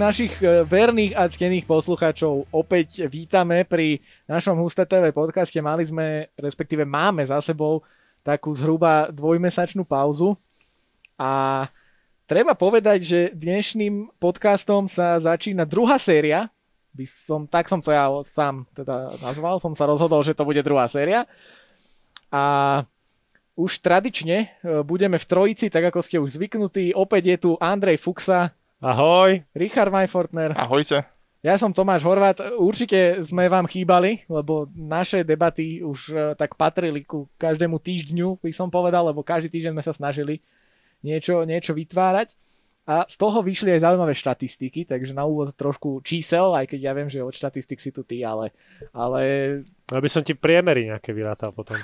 našich e, verných a ctených poslucháčov opäť vítame pri našom Husté TV podcaste. Mali sme, respektíve máme za sebou takú zhruba dvojmesačnú pauzu a treba povedať, že dnešným podcastom sa začína druhá séria. By som, tak som to ja sám teda nazval, som sa rozhodol, že to bude druhá séria. A už tradične e, budeme v trojici, tak ako ste už zvyknutí. Opäť je tu Andrej Fuxa, Ahoj. Richard Majfortner. Ahojte. Ja som Tomáš Horvát. Určite sme vám chýbali, lebo naše debaty už e, tak patrili ku každému týždňu, by som povedal, lebo každý týždeň sme sa snažili niečo, niečo vytvárať. A z toho vyšli aj zaujímavé štatistiky, takže na úvod trošku čísel, aj keď ja viem, že od štatistik si tu ty, ale... ale... Aby som ti priemery nejaké vyrátal potom.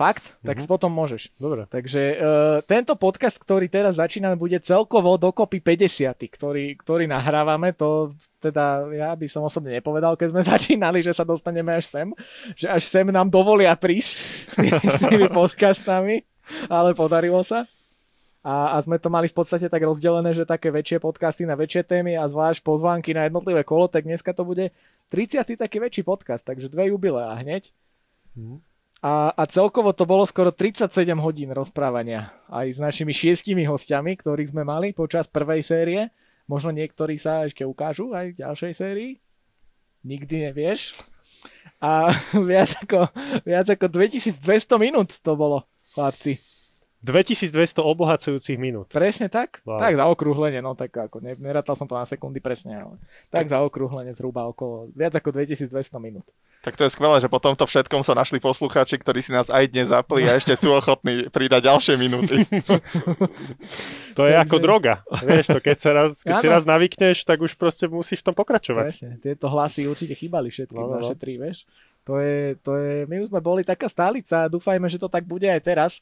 Fakt? Tak mm-hmm. potom môžeš. Dobre. Takže uh, tento podcast, ktorý teraz začíname, bude celkovo dokopy 50, ktorý, ktorý nahrávame. To teda ja by som osobne nepovedal, keď sme začínali, že sa dostaneme až sem. Že až sem nám dovolia prísť s tými, s tými podcastami, ale podarilo sa. A, a sme to mali v podstate tak rozdelené, že také väčšie podcasty na väčšie témy a zvlášť pozvánky na jednotlivé kolo, tak dneska to bude 30. taký väčší podcast, takže dve jubileá hneď. Mm. A, a celkovo to bolo skoro 37 hodín rozprávania aj s našimi šiestimi hostiami, ktorých sme mali počas prvej série. Možno niektorí sa ešte ukážu aj v ďalšej sérii. Nikdy nevieš. A viac ako, viac ako 2200 minút to bolo, chlapci. 2200 obohacujúcich minút. Presne tak? Wow. Tak zaokrúhlenie, no tak ako, nerátal som to na sekundy presne, ale tak zaokrúhlenie zhruba okolo, viac ako 2200 minút. Tak to je skvelé, že po tomto všetkom sa našli poslucháči, ktorí si nás aj dnes zapli a ešte sú ochotní pridať ďalšie minúty. to je Takže... ako droga. Vieš, to keď, sa raz, keď si raz navykneš, tak už proste musíš v tom pokračovať. Presne, tieto hlasy určite chýbali všetky no, no, no. naše tri, vieš. To je, to je, my už sme boli taká stálica a dúfajme, že to tak bude aj teraz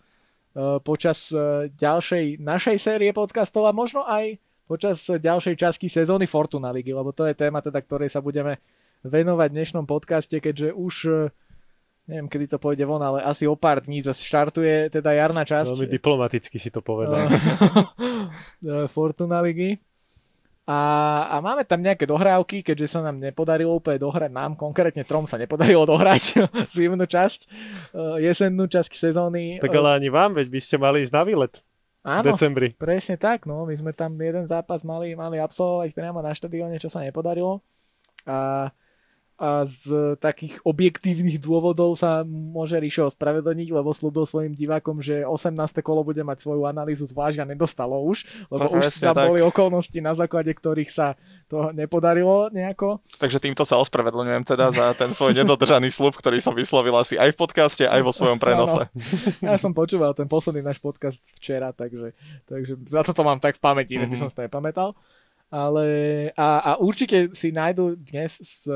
uh, počas uh, ďalšej našej série podcastov a možno aj počas ďalšej časti sezóny Fortuna Ligy, lebo to je téma, teda, ktorej sa budeme venovať dnešnom podcaste, keďže už e, neviem, kedy to pôjde von, ale asi o pár dní zase štartuje teda jarná časť. Veľmi diplomaticky si to povedal. E, Fortuna ligy. A, a máme tam nejaké dohrávky, keďže sa nám nepodarilo úplne dohrať, nám konkrétne trom sa nepodarilo dohrať zimnú časť, e, jesennú časť sezóny. Tak ale ani vám, veď by ste mali ísť na výlet. Áno, v decembri. presne tak, no, my sme tam jeden zápas mali, mali absolvovať priamo na štadióne, čo sa nepodarilo. A a z takých objektívnych dôvodov sa môže Ríšo ospravedlniť, lebo slúbil svojim divákom, že 18. kolo bude mať svoju analýzu zvlášť a nedostalo už, lebo no, už tam tak. boli okolnosti, na základe ktorých sa to nepodarilo nejako. Takže týmto sa ospravedlňujem teda za ten svoj nedodržaný slub, ktorý som vyslovil asi aj v podcaste, aj vo svojom prenose. No, no. Ja som počúval ten posledný náš podcast včera, takže, takže za to mám tak v pamäti, mm-hmm. by som si to nepamätal. Ale a, a určite si nájdu dnes s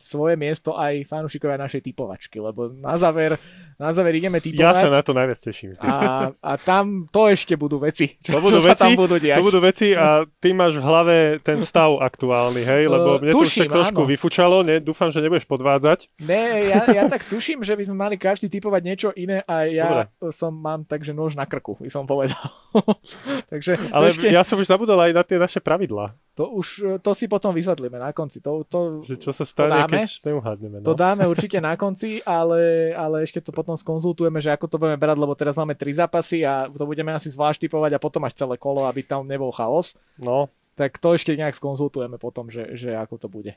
svoje miesto aj fanúšikovia našej typovačky, lebo na záver, na záver ideme typovať. Ja sa na to najviac teším. A, a tam to ešte budú veci. Čo, to budú čo veci, sa tam budú diať. To budú veci a ty máš v hlave ten stav aktuálny, hej? Lebo mne tuším, to už trošku áno. vyfučalo, ne? dúfam, že nebudeš podvádzať. Ne, ja, ja tak tuším, že by sme mali každý typovať niečo iné a ja Dobre. som mám takže nož na krku, by som povedal. takže, Ale ešte... ja som už zabudol aj na tie naše pravidlá. To už, to si potom vysvetlíme na konci. To, to, že čo sa stane, dáme, neuhádneme. No. To dáme určite na konci, ale, ale ešte to potom skonzultujeme, že ako to budeme brať, lebo teraz máme tri zápasy a to budeme asi zvlášť typovať a potom až celé kolo, aby tam nebol chaos. No. Tak to ešte nejak skonzultujeme potom, že, že ako to bude.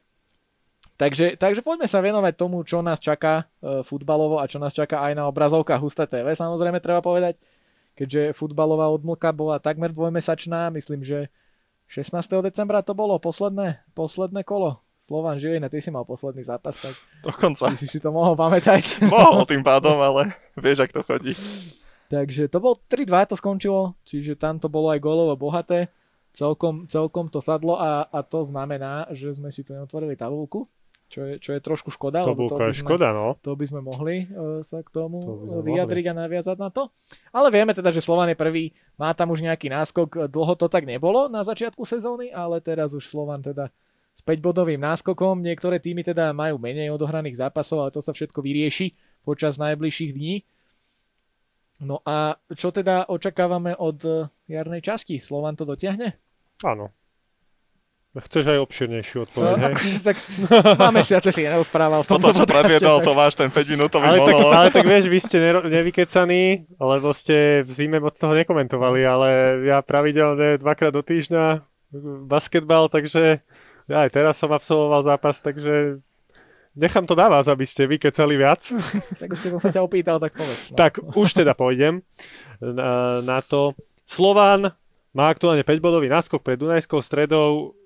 Takže, takže poďme sa venovať tomu, čo nás čaká e, futbalovo a čo nás čaká aj na obrazovkách Husté TV, samozrejme treba povedať, keďže futbalová odmlka bola takmer dvojmesačná, myslím, že 16. decembra to bolo posledné, posledné kolo Slovan Žilina, ty si mal posledný zápas, tak Dokonca. ty si si to mohol pamätať. Mohol tým pádom, ale vieš, ak to chodí. Takže to bol 3-2 to skončilo, čiže tam to bolo aj golovo bohaté. Celkom, celkom to sadlo a, a to znamená, že sme si tu neotvorili tabulku, čo je, čo je trošku škoda. Tabulka je škoda, no. To by sme mohli uh, sa k tomu to vyjadriť mohli. a naviazať na to. Ale vieme teda, že Slovan je prvý, má tam už nejaký náskok, dlho to tak nebolo na začiatku sezóny, ale teraz už Slovan teda s 5-bodovým náskokom. Niektoré týmy teda majú menej odohraných zápasov, ale to sa všetko vyrieši počas najbližších dní. No a čo teda očakávame od eh, jarnej časti? Slovan to dotiahne? Áno. Chceš aj obširnejšiu odpoveď, no, akože, tak dva mesiace si nerozprával v tomto Potom, čo predviedol tak... Tomáš ten 5-minútový ale tak, ale tak vieš, vy ste nero- nevykecaní, lebo ste v zime od toho nekomentovali, ale ja pravidelne dvakrát do týždňa basketbal, takže ja aj teraz som absolvoval zápas, takže nechám to na vás, aby ste vykecali viac. tak už som sa ťa opýtal, tak povedz. No. Tak už teda pôjdem na, na to. Slován má aktuálne 5-bodový náskok pred Dunajskou stredou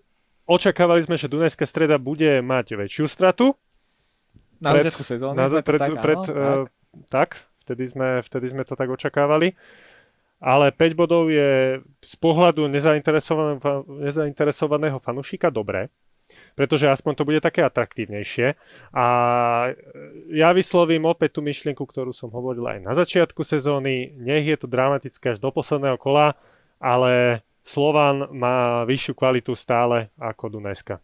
Očakávali sme, že Dunajská streda bude mať väčšiu stratu. Na začiatku sezóny na, pred, tak, pred, áno, uh, tak. tak, vtedy sme, vtedy sme to tak očakávali. Ale 5 bodov je z pohľadu nezainteresovaného, nezainteresovaného fanúšika dobré, pretože aspoň to bude také atraktívnejšie. A ja vyslovím opäť tú myšlienku, ktorú som hovoril aj na začiatku sezóny. Nech je to dramatické až do posledného kola, ale Slovan má vyššiu kvalitu stále ako Dunajska.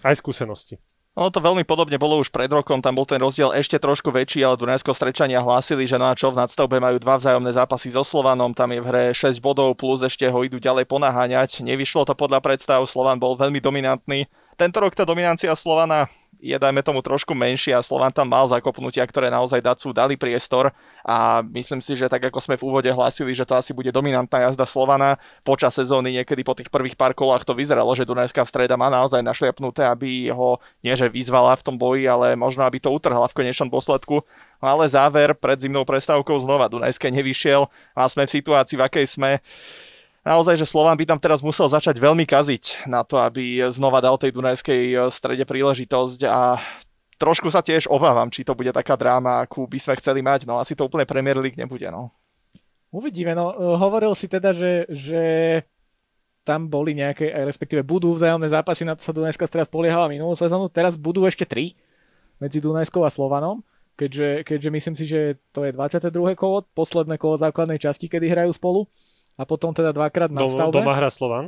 Aj skúsenosti. Ono to veľmi podobne bolo už pred rokom, tam bol ten rozdiel ešte trošku väčší, ale Dunajsko Strečania hlásili, že na čo v nadstavbe majú dva vzájomné zápasy so Slovanom, tam je v hre 6 bodov plus ešte ho idú ďalej ponaháňať. Nevyšlo to podľa predstav, Slovan bol veľmi dominantný. Tento rok tá dominancia Slovana je dajme tomu trošku menší a Slovan tam mal zakopnutia, ktoré naozaj Dacu dali priestor a myslím si, že tak ako sme v úvode hlásili, že to asi bude dominantná jazda Slovana počas sezóny, niekedy po tých prvých pár kolách to vyzeralo, že Dunajská streda má naozaj našliapnuté, aby ho nie že vyzvala v tom boji, ale možno aby to utrhla v konečnom dôsledku. No ale záver pred zimnou prestávkou znova Dunajské nevyšiel a sme v situácii, v akej sme naozaj, že Slován by tam teraz musel začať veľmi kaziť na to, aby znova dal tej Dunajskej eh, strede príležitosť a trošku sa tiež obávam, či to bude taká dráma, akú by sme chceli mať, no asi to úplne Premier League nebude, no. Uvidíme, no eh, hovoril si teda, že, že tam boli nejaké, respektíve budú vzájomné zápasy, na to sa Dunajská streda spoliehala minulú sezónu, teraz budú ešte tri medzi Dunajskou a Slovanom, keďže, keďže myslím si, že to je 22. kolo, posledné kolo základnej časti, kedy hrajú spolu a potom teda dvakrát na stavbe. Doma hra Slovan?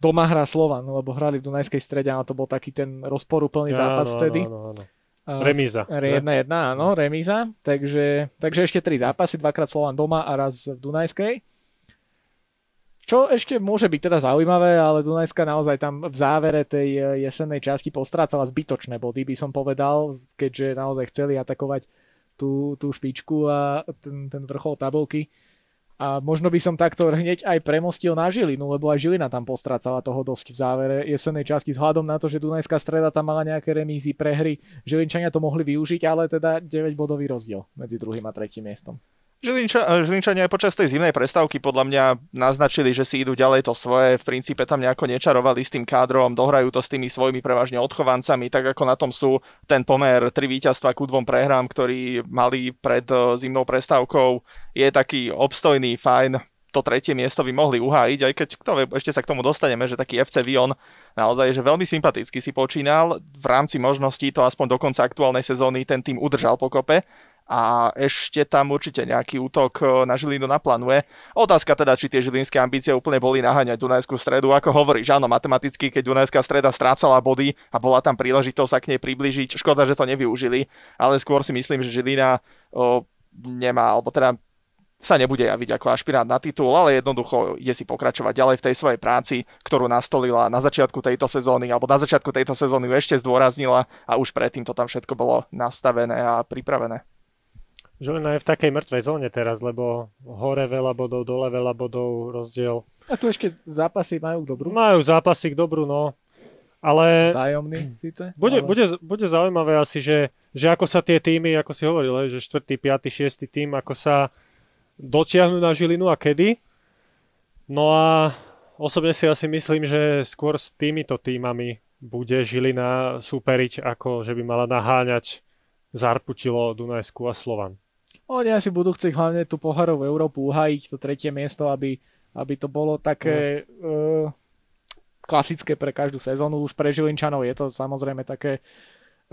Doma hra Slovan, lebo hrali v Dunajskej strede a to bol taký ten rozporúplný ja, zápas vtedy. No, no, no. Remíza. 1-1, áno, remíza. Takže, takže ešte tri zápasy, dvakrát Slovan doma a raz v Dunajskej. Čo ešte môže byť teda zaujímavé, ale Dunajska naozaj tam v závere tej eh, jesennej časti postrácala zbytočné body, by som povedal, keďže naozaj chceli atakovať tú, tú špičku a ten, ten vrchol tabulky. A možno by som takto hneď aj premostil na Žilinu, lebo aj Žilina tam postrácala toho dosť v závere jesennej časti vzhľadom na to, že Dunajská streda tam mala nejaké remízy, prehry. Žilinčania to mohli využiť, ale teda 9 bodový rozdiel medzi druhým a tretím miestom. Žilinča, eh, Žilinčania aj počas tej zimnej prestávky podľa mňa naznačili, že si idú ďalej to svoje. V princípe tam nejako nečarovali s tým kádrom, dohrajú to s tými svojimi prevažne odchovancami, tak ako na tom sú ten pomer tri víťazstva ku dvom prehrám, ktorí mali pred eh, zimnou prestávkou, je taký obstojný, fajn. To tretie miesto by mohli uhájiť, aj keď kto vie, ešte sa k tomu dostaneme, že taký FC Vion naozaj že veľmi sympaticky si počínal. V rámci možností to aspoň do konca aktuálnej sezóny ten tým udržal pokope a ešte tam určite nejaký útok e, na Žilinu naplánuje. Otázka teda, či tie žilinské ambície úplne boli naháňať Dunajskú stredu. Ako hovoríš, áno, matematicky, keď Dunajská streda strácala body a bola tam príležitosť sa k nej približiť, škoda, že to nevyužili, ale skôr si myslím, že Žilina o, nemá, alebo teda sa nebude javiť ako ašpirát na titul, ale jednoducho ide si pokračovať ďalej v tej svojej práci, ktorú nastolila na začiatku tejto sezóny, alebo na začiatku tejto sezóny ešte zdôraznila a už predtým to tam všetko bolo nastavené a pripravené. Žilina je v takej mŕtvej zóne teraz, lebo hore veľa bodov, dole veľa bodov, rozdiel. A tu ešte zápasy majú k dobru? Majú zápasy k dobru, no. Ale... Zájomný síce? Bude, ale... bude, bude zaujímavé asi, že, že ako sa tie týmy, ako si hovoril, že 4., 5., 6. tým, ako sa dotiahnu na Žilinu a kedy. No a osobne si asi myslím, že skôr s týmito týmami bude Žilina superiť, ako že by mala naháňať Zarputilo, Dunajsku a Slovan. Oni asi budú chcieť hlavne tú poharovú Európu uhajiť, to tretie miesto, aby, aby to bolo také no. uh, klasické pre každú sezónu. Už pre Žilinčanov je to samozrejme také,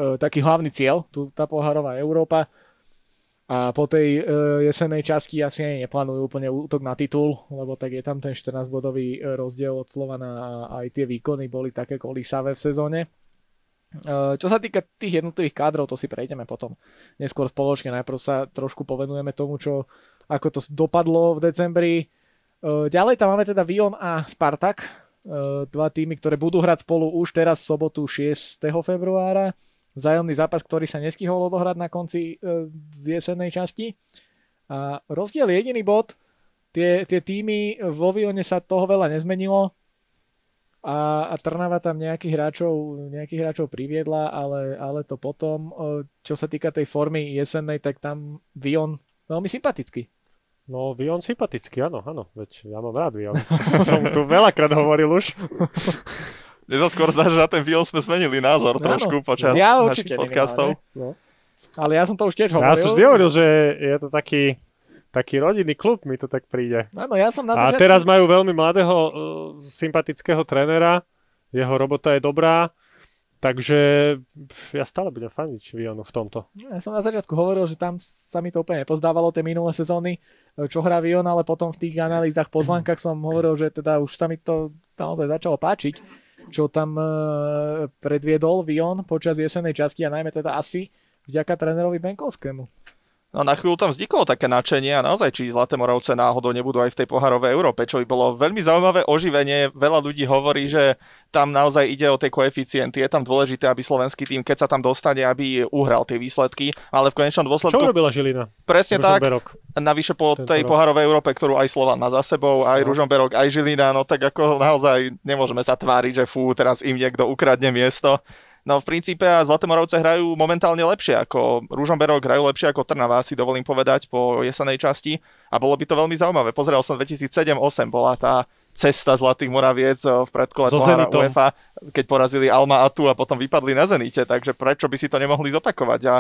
uh, taký hlavný cieľ, tu, tá poharová Európa. A po tej uh, jesenej časti asi ani neplánujú úplne útok na titul, lebo tak je tam ten 14-bodový rozdiel od Slovana a aj tie výkony boli také kolísavé v sezóne. Eh, čo sa týka tých jednotlivých kádrov, to si prejdeme potom neskôr spoločne. Najprv sa trošku povenujeme tomu, čo, ako to dopadlo v decembri. Eh, ďalej tam máme teda Vion a Spartak. dva týmy, ktoré budú hrať spolu už teraz v sobotu 6. februára. Vzájomný zápas, ktorý sa nestihol odohrať na konci z jesennej časti. A rozdiel je jediný bod, tie, tie týmy vo Vione sa toho veľa nezmenilo a, a Trnava tam nejakých hráčov, nejakých hráčov priviedla, ale, ale to potom, čo sa týka tej formy jesennej, tak tam Vion veľmi sympatický. No, Vion sympatický, áno, áno, veď ja mám rád Vion. Som tu veľakrát hovoril už. Mne sa skôr zdá, že na ten Vion sme zmenili názor no, trošku počas ja našich podcastov. No. Ale ja som to už tiež hovoril. Ja som vždy hovoril, že je to taký, taký rodinný klub, mi to tak príde. Áno, ja som na A teraz majú veľmi mladého, uh, sympatického trénera, jeho robota je dobrá, Takže ja stále budem faniť Vionu v tomto. Ja som na začiatku hovoril, že tam sa mi to úplne nepozdávalo tie minulé sezóny, čo hrá Vion, ale potom v tých analýzach, pozvánkach som hovoril, že teda už sa mi to naozaj začalo páčiť, čo tam e, predviedol Vion počas jesenej časti a najmä teda asi vďaka trénerovi Benkovskému. No na chvíľu tam vzniklo také nadšenie a naozaj, či Zlaté Moravce náhodou nebudú aj v tej poharovej Európe, čo by bolo veľmi zaujímavé oživenie. Veľa ľudí hovorí, že tam naozaj ide o tie koeficienty. Je tam dôležité, aby slovenský tým, keď sa tam dostane, aby uhral tie výsledky, ale v konečnom dôsledku... Čo robila Žilina? Presne tak. Navyše po tej rok. poharovej Európe, ktorú aj Slovan má za sebou, aj no. Ružomberok, aj Žilina, no tak ako naozaj nemôžeme sa tváriť, že fú, teraz im niekto ukradne miesto. No v princípe a Zlaté Moravce hrajú momentálne lepšie ako Rúžomberok, hrajú lepšie ako Trnava, si dovolím povedať po jesenej časti. A bolo by to veľmi zaujímavé. Pozrel som 2007-2008 bola tá cesta Zlatých Moraviec eh, v predkole so UEFA, keď porazili Alma Atu a potom vypadli na Zenite, takže prečo by si to nemohli zopakovať? A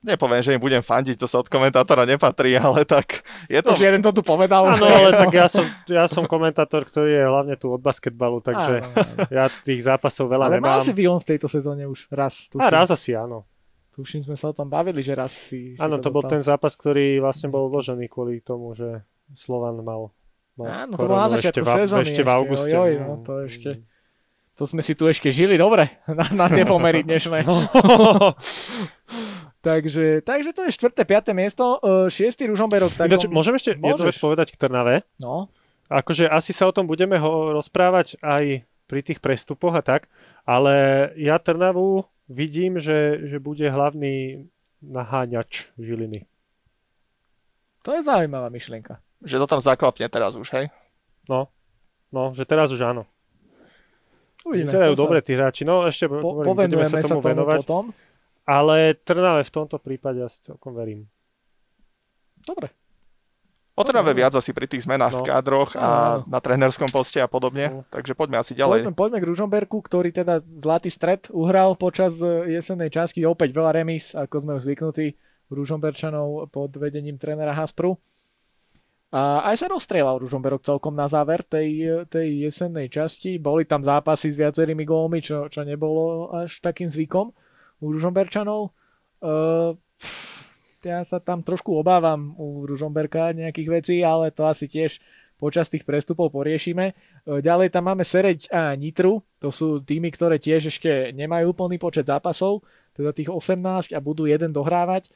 Nepoviem, že im budem fandiť, to sa od komentátora nepatrí, ale tak je to... Už jeden to tu povedal. Áno, ale tak ja som, ja som komentátor, ktorý je hlavne tu od basketbalu, takže áno, áno. ja tých zápasov veľa ale nemám. Ale má si Vion v tejto sezóne už raz. Tuším. A raz asi áno. Tuším, sme sa o tom bavili, že raz si... Áno, to, to bol ten zápas, ktorý vlastne bol vložený kvôli tomu, že Slovan mal, mal Áno, to bolo na začiatku sezóny. Ešte, ešte v auguste. Ojoj, no, to ešte... To sme si tu ešte žili dobre na, na tie pomery dnešné. Takže, takže to je štvrté, piaté miesto. Uh, šiestý Ružomberok. Tak Ináč, môžem ešte môžeš. jednu vec povedať k Trnave? No. Akože asi sa o tom budeme ho rozprávať aj pri tých prestupoch a tak, ale ja Trnavu vidím, že, že bude hlavný naháňač Žiliny. To je zaujímavá myšlienka. Že to tam zaklapne teraz už, hej? No, no, že teraz už áno. Uvidíme. Vyzerajú dobre tí hráči, no ešte po, budeme sa tomu, sa tomu venovať. Potom. Ale Trnave v tomto prípade asi celkom verím. Dobre. O Trnave viac asi pri tých zmenách no. v kádroch a no. na trénerskom poste a podobne. No. Takže poďme asi ďalej. Poďme, poďme k Ružomberku, ktorý teda zlatý stred uhral počas e, jesennej časti. Opäť veľa remis, ako sme už zvyknutí Ružomberčanov pod vedením trénera Haspru. A aj sa rozstrieľal Ružomberok celkom na záver tej, tej jesennej časti. Boli tam zápasy s viacerými gólmi, čo, čo nebolo až takým zvykom u Ružomberčanov. Uh, ja sa tam trošku obávam u Ružomberka nejakých vecí, ale to asi tiež počas tých prestupov poriešime. Ďalej tam máme Sereď a Nitru, to sú týmy, ktoré tiež ešte nemajú plný počet zápasov, teda tých 18 a budú jeden dohrávať.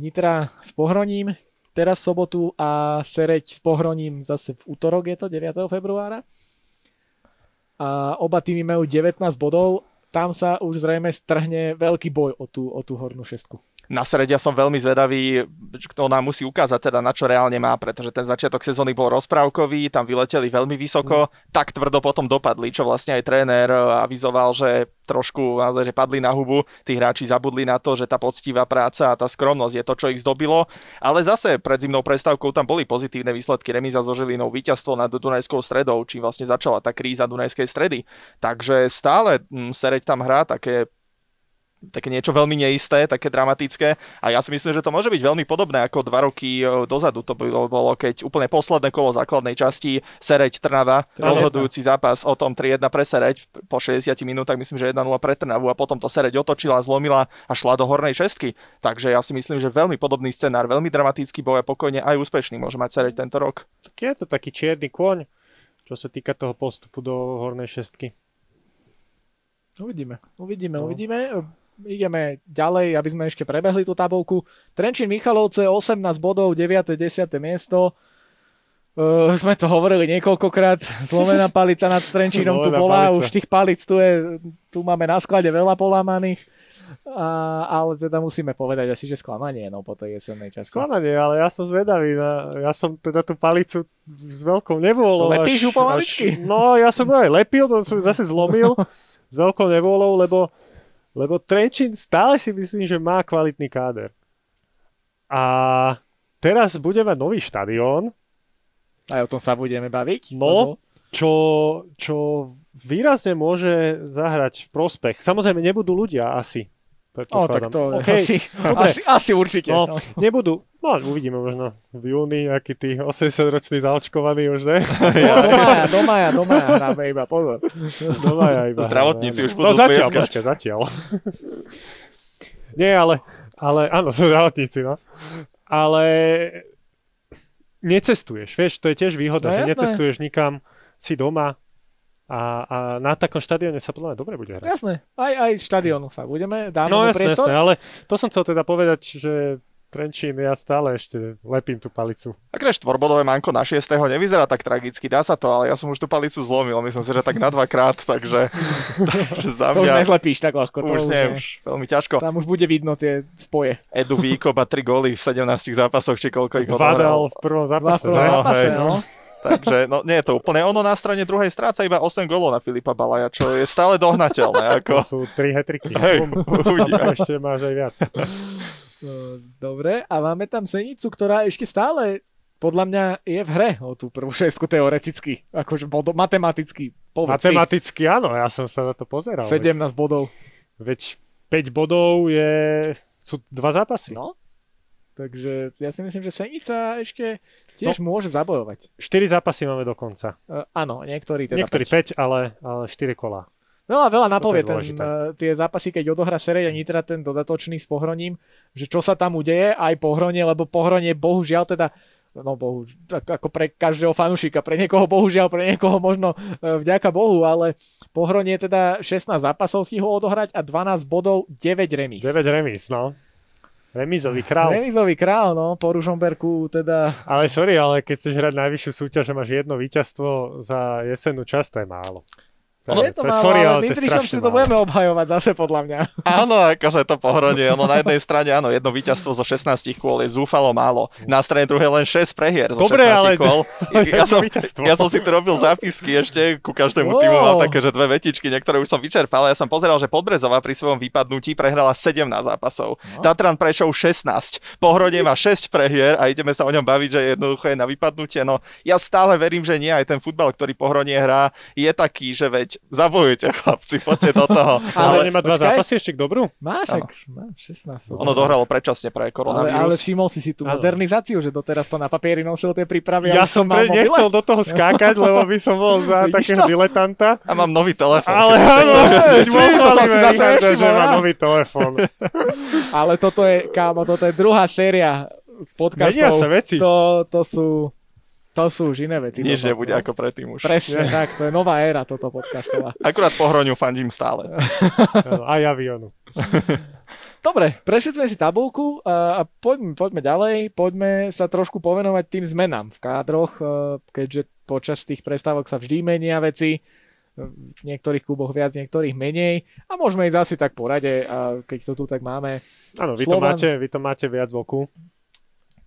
Nitra s Pohroním teraz sobotu a Sereď s Pohroním zase v útorok je to 9. februára. A oba týmy majú 19 bodov tam sa už zrejme strhne veľký boj o tú, o tú hornú šestku na srede som veľmi zvedavý, kto nám musí ukázať teda na čo reálne má, pretože ten začiatok sezóny bol rozprávkový, tam vyleteli veľmi vysoko, mm. tak tvrdo potom dopadli, čo vlastne aj tréner eh, avizoval, že trošku že padli na hubu, tí hráči zabudli na to, že tá poctivá práca a tá skromnosť je to, čo ich zdobilo, ale zase pred zimnou prestávkou tam boli pozitívne výsledky, remíza so Žilinou, víťazstvo nad Dunajskou stredou, či vlastne začala tá kríza Dunajskej stredy. Takže stále hm, Sereď tam hrá také také niečo veľmi neisté, také dramatické. A ja si myslím, že to môže byť veľmi podobné ako dva roky e, dozadu to bolo, bolo keď úplne posledné kolo základnej časti Sereď Trnava, rozhodujúci zápas o tom 3-1 pre Sereď, po 60 minútach myslím, že 1-0 pre Trnavu a potom to Sereď otočila, zlomila a šla do hornej šestky. Takže ja si myslím, že veľmi podobný scenár, veľmi dramatický boj a pokojne aj úspešný môže mať Sereď tento rok. Tak je to taký čierny kôň, čo sa týka toho postupu do hornej šestky. Uvidíme, uvidíme, no. uvidíme ideme ďalej, aby sme ešte prebehli tú tabulku. Trenčín Michalovce 18 bodov, 9. 10. miesto. Uh, sme to hovorili niekoľkokrát, zlomená palica nad Trenčínom tu bola, palica. už tých palic tu je, tu máme na sklade veľa polámaných, a, ale teda musíme povedať asi, že sklamanie no, po tej jesennej časti. Sklamanie, ale ja som zvedavý. Na, ja som teda tú palicu s veľkou nevôľou. Lepíš ju pomaličky? až- No, ja som ju aj lepil, potom som ju zase zlomil s veľkou nevôľou, lebo, lebo Trenčín stále si myslím, že má kvalitný káder. A teraz bude mať nový štadión, Aj o tom sa budeme baviť. No. čo, čo výrazne môže zahrať v prospech. Samozrejme, nebudú ľudia asi. O, tak to okay. asi, dobre. asi, asi určite. No, No. nebudú, no uvidíme možno v júni, aký tí 80-roční zaočkovaní už, ne? No, do maja, do maja, do maja hráme iba, pozor. Doma ja iba. Zdravotníci už budú No zatiaľ, tlieskať. počkaj, zatiaľ. Nie, ale, ale áno, sú zdravotníci, no. Ale necestuješ, vieš, to je tiež výhoda, No že jasné. necestuješ nikam, si doma a, a na takom štadióne sa podľa mňa dobre bude hrať. Jasné, aj, aj štadiónu sa budeme, dáme No jasné, priestor. jasné, ale to som chcel teda povedať, že Trenčín, ja stále ešte lepím tú palicu. Takže štvorbodové manko na 6. nevyzerá tak tragicky, dá sa to, ale ja som už tú palicu zlomil, myslím si, že tak na dvakrát, takže, takže za To už mňa nezlepíš tak ľahko. To už nie, je- už veľmi ťažko. Tam už bude vidno tie spoje. Edu Výkop a 3 góly v 17 zápasoch, či koľko ich. Vadal v prvom zápase. v prvom ne? no, zápase, hej. no. Takže no, nie je to úplne. Ono na strane druhej stráca iba 8 gólov na Filipa Balaja, čo je stále dohnateľné. To Ako... sú tri hetriky. Hej, ešte máš aj viac. No, Dobre, a máme tam Senicu, ktorá ešte stále podľa mňa je v hre o tú prvú šestku teoreticky, akože bodo, matematicky. Povedz si. Matematicky áno, ja som sa na to pozeral. 17 bodov. Veď 5 bodov je... sú dva zápasy. No. Takže ja si myslím, že Senica ešte tiež no. môže zabojovať. 4 zápasy máme do konca. Uh, áno, niektorí teda. Niektorí päť. 5, ale, ale 4 kola. Veľa, veľa napovie ten, uh, tie zápasy, keď odohrá Sereja Nitra, ten dodatočný s Pohroním, že čo sa tam udeje, aj Pohronie, lebo Pohronie bohužiaľ teda no bohu, tak ako pre každého fanúšika, pre niekoho bohužiaľ, pre niekoho možno e, vďaka Bohu, ale Pohronie teda 16 zápasov stihol odohrať a 12 bodov, 9 remíz. 9 remíz, no. Remízový král. Remízový král, no, po Ružomberku teda Ale sorry, ale keď chceš hrať najvyššiu súťaž a máš jedno víťazstvo za jesennú časť, to je málo. Ono je to málo, sorry, ale to je my si to budeme obhajovať zase podľa mňa. Áno, akože to pohronie. Ono na jednej strane, áno, jedno víťazstvo zo 16 kôl je zúfalo málo. Na strane druhej len 6 prehier zo Dobre, 16 ale- kôl. ale Ja som, ja som si tu robil zápisky ešte, ku každému Wow. týmu mal také, že dve vetičky, niektoré už som vyčerpal. Ja som pozeral, že Podbrezová pri svojom vypadnutí prehrala 17 zápasov. No. Tatran prešiel 16. Pohronie má 6 prehier a ideme sa o ňom baviť, že jednoducho je na vypadnutie. No ja stále verím, že nie. Aj ten futbal, ktorý Pohronie hrá, je taký, že veď zabojujte chlapci, poďte do toho. Ale, Ale nemá dva počkaj. zápasy ešte k dobru? Máš, ak, máš 16. Ono dohralo predčasne pre ale, koronavírus. ale všimol si si tú modernizáciu, že doteraz to na papieri nosil tie prípravy. Ja ale som pre, nechcel do toho skákať, lebo by som bol za takého diletanta. A mám nový telefón. Ale áno, že má nový telefón. Ale toto je, kámo, toto je druhá séria z podcastov. Menia sa veci. To, to sú, to sú už iné veci. Nič nebude no. ako predtým už. Presne tak, to je nová éra toto podcastová. Akurát pohroniu fandím stále. Áno, A ja Vionu. Dobre, prešli sme si tabulku a, poďme, poďme ďalej, poďme sa trošku povenovať tým zmenám v kádroch, e, keďže počas tých prestávok sa vždy menia veci, v niektorých kluboch viac, v niektorých menej a môžeme ísť asi tak po rade, a keď to tu tak máme. Áno, vy to, Slovan- máte, vy to máte viac v oku.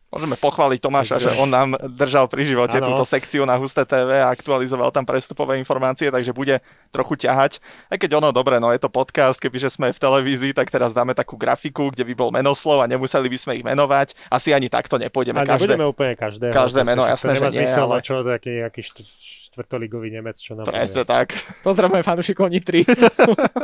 Môžeme pochváliť Tomáša, že on nám držal pri živote Áno. túto sekciu na Husté TV a aktualizoval tam prestupové informácie, takže bude trochu ťahať. Aj keď ono, dobre, no je to podcast, kebyže sme v televízii, tak teraz dáme takú grafiku, kde by bol menoslov a nemuseli by sme ich menovať. Asi ani takto nepôjdeme A každé. úplne každého. každé Proste meno, jasné, že nie, ale- čo taký nejaký št- štvrtoligový Nemec, čo nám Presne povie. tak. Pozdravujeme fanúšikov Nitry.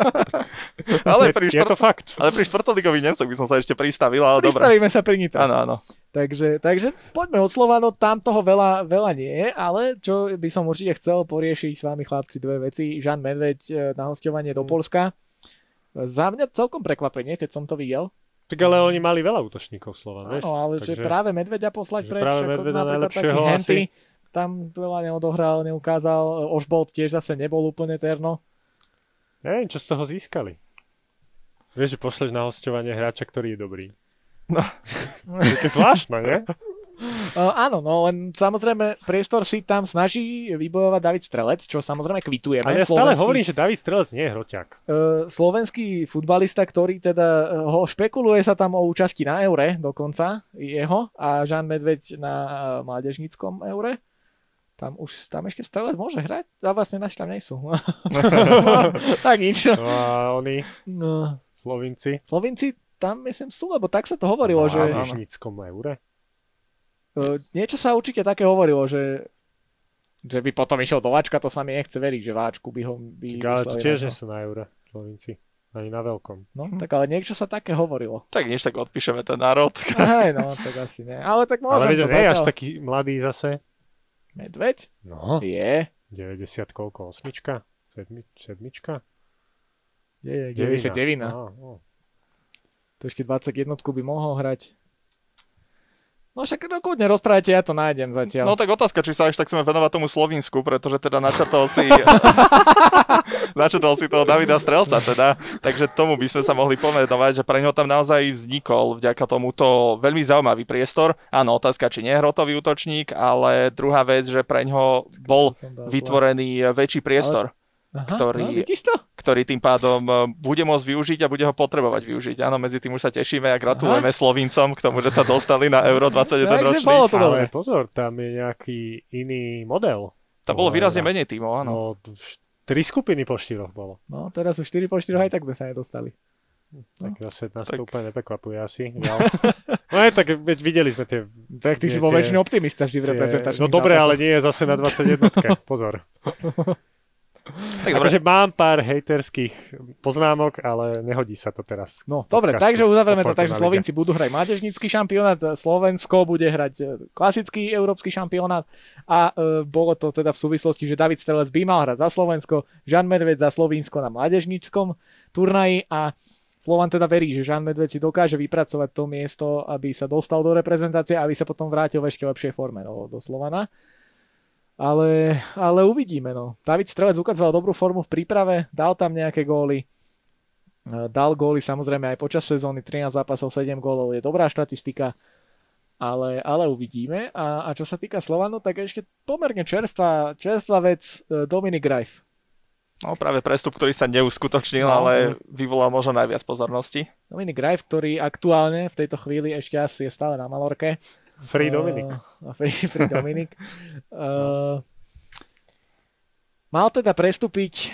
Ale pri, je to štvrt... fakt. ale pri štvrtoligových Nemcoch by som sa ešte pristavil, ale dobre. Pristavíme sa pri Nitre. Áno, áno. Takže, takže poďme od Slovano, tam toho veľa, veľa nie je, ale čo by som určite chcel poriešiť s vami chlapci dve veci. Žan Medveď e, na hostovanie do Polska. Za mňa celkom prekvapenie, keď som to videl. Tak ale oni mali veľa útočníkov Slovan, vieš? Áno, ale že Takže- práve Medveďa poslať že preč, práve Medveďa najlepšieho asi. Tam veľa neodohral, neukázal. Ožbolt tiež zase nebol úplne terno. Neviem, čo z toho získali. Vieš, že pošleš na hostovanie hráča, ktorý je dobrý. No. Také zvláštne, nie? Uh, áno, no len samozrejme priestor si tam snaží vybojovať David Strelec, čo samozrejme kvitujeme. Ale ja stále hovorím, že David Strelec nie je hroťak. Uh, slovenský futbalista, ktorý teda ho špekuluje sa tam o účasti na eure dokonca, jeho a Žan Medveď na uh, mládežníckom eure. Tam už, tam ešte Strelec môže hrať? A vlastne naši tam nie sú. tak nič. No a oni, No, Slovinci, Slovinci tam myslím sú, lebo tak sa to hovorilo, na že mládežníckom eure. uh, niečo sa určite také hovorilo, že že by potom išiel do Váčka, to sa mi nechce veriť, že Váčku by ho by Ale to tiež na nie sú na eure, Slovinci. Ani na veľkom. No, tak ale niečo sa také hovorilo. Tak nič, tak odpíšeme ten národ. Hej, no, tak asi nie. Ale tak Ale môžem veď to on nie je až zatiaľ. taký mladý zase. Medveď? No, Je. 90 koľko, osmička? Sedmi, sedmička? Je, je Devina. 99. Á, no. To ešte 21 by mohol hrať. No však no, kľudne rozprávajte, ja to nájdem zatiaľ. No tak otázka, či sa až tak chceme venovať tomu Slovinsku, pretože teda načrtol si načrtol si toho Davida Strelca teda, takže tomu by sme sa mohli pomenovať, že pre neho tam naozaj vznikol vďaka tomuto veľmi zaujímavý priestor. Áno, otázka, či nie je hrotový útočník, ale druhá vec, že pre ňoho bol vytvorený väčší priestor, Aha, ktorý- No, ktorý tým pádom e, bude môcť využiť a bude ho potrebovať využiť. Áno, medzi tým už sa tešíme a gratulujeme Slovincom k tomu, že sa dostali na Euro 21 Takže ročný. bolo to. Ale pozor, tam je nejaký iný model. Tam bolo výrazne menej tímov, áno. No, tri skupiny po štyroch bolo. No, teraz už 4 po 4 aj tak sme sa nedostali. Tak zase nás Tak- to úplne neprekvapuje asi. Ja. No aj tak, veď videli sme tie... Tak ty si Nie, bol tie- väčšinou optimista vždy v tie reprezentačných no dobre, ale nie je zase na 21. Pozor. Tak dobre, Akože mám pár hejterských poznámok, ale nehodí sa to teraz. No, dobre, podcastu takže uzavrieme to o tak, že Fortuna Slovenci budú hrať mládežnícky šampionát, Slovensko bude hrať e, klasický európsky šampionát a e, bolo to teda v súvislosti, že David Strelec by mal hrať za Slovensko, Žan Medveď za Slovinsko na mládežníckom turnaji a Slovan teda verí, že Žan Medveď si dokáže vypracovať to miesto, aby sa dostal do reprezentácie a aby sa potom vrátil v ešte lepšej forme no, do Slovana. Ale, ale uvidíme. No. David Strelec ukazoval dobrú formu v príprave, dal tam nejaké góly, E, Dal góly samozrejme aj počas sezóny, 13 zápasov, 7 gólov, je dobrá štatistika, ale, ale uvidíme. A, a čo sa týka Slovanu, tak ešte pomerne čerstvá, čerstvá vec e, Dominik Rajf. no práve prestup, ktorý sa neuskutočnil, No. ale vyvolal možno najviac pozornosti. Dominik Rajf, ktorý aktuálne v tejto chvíli ešte asi je stále na Malorke. Free Dominik. Uh, free, free Dominik. Uh, mal teda prestúpiť,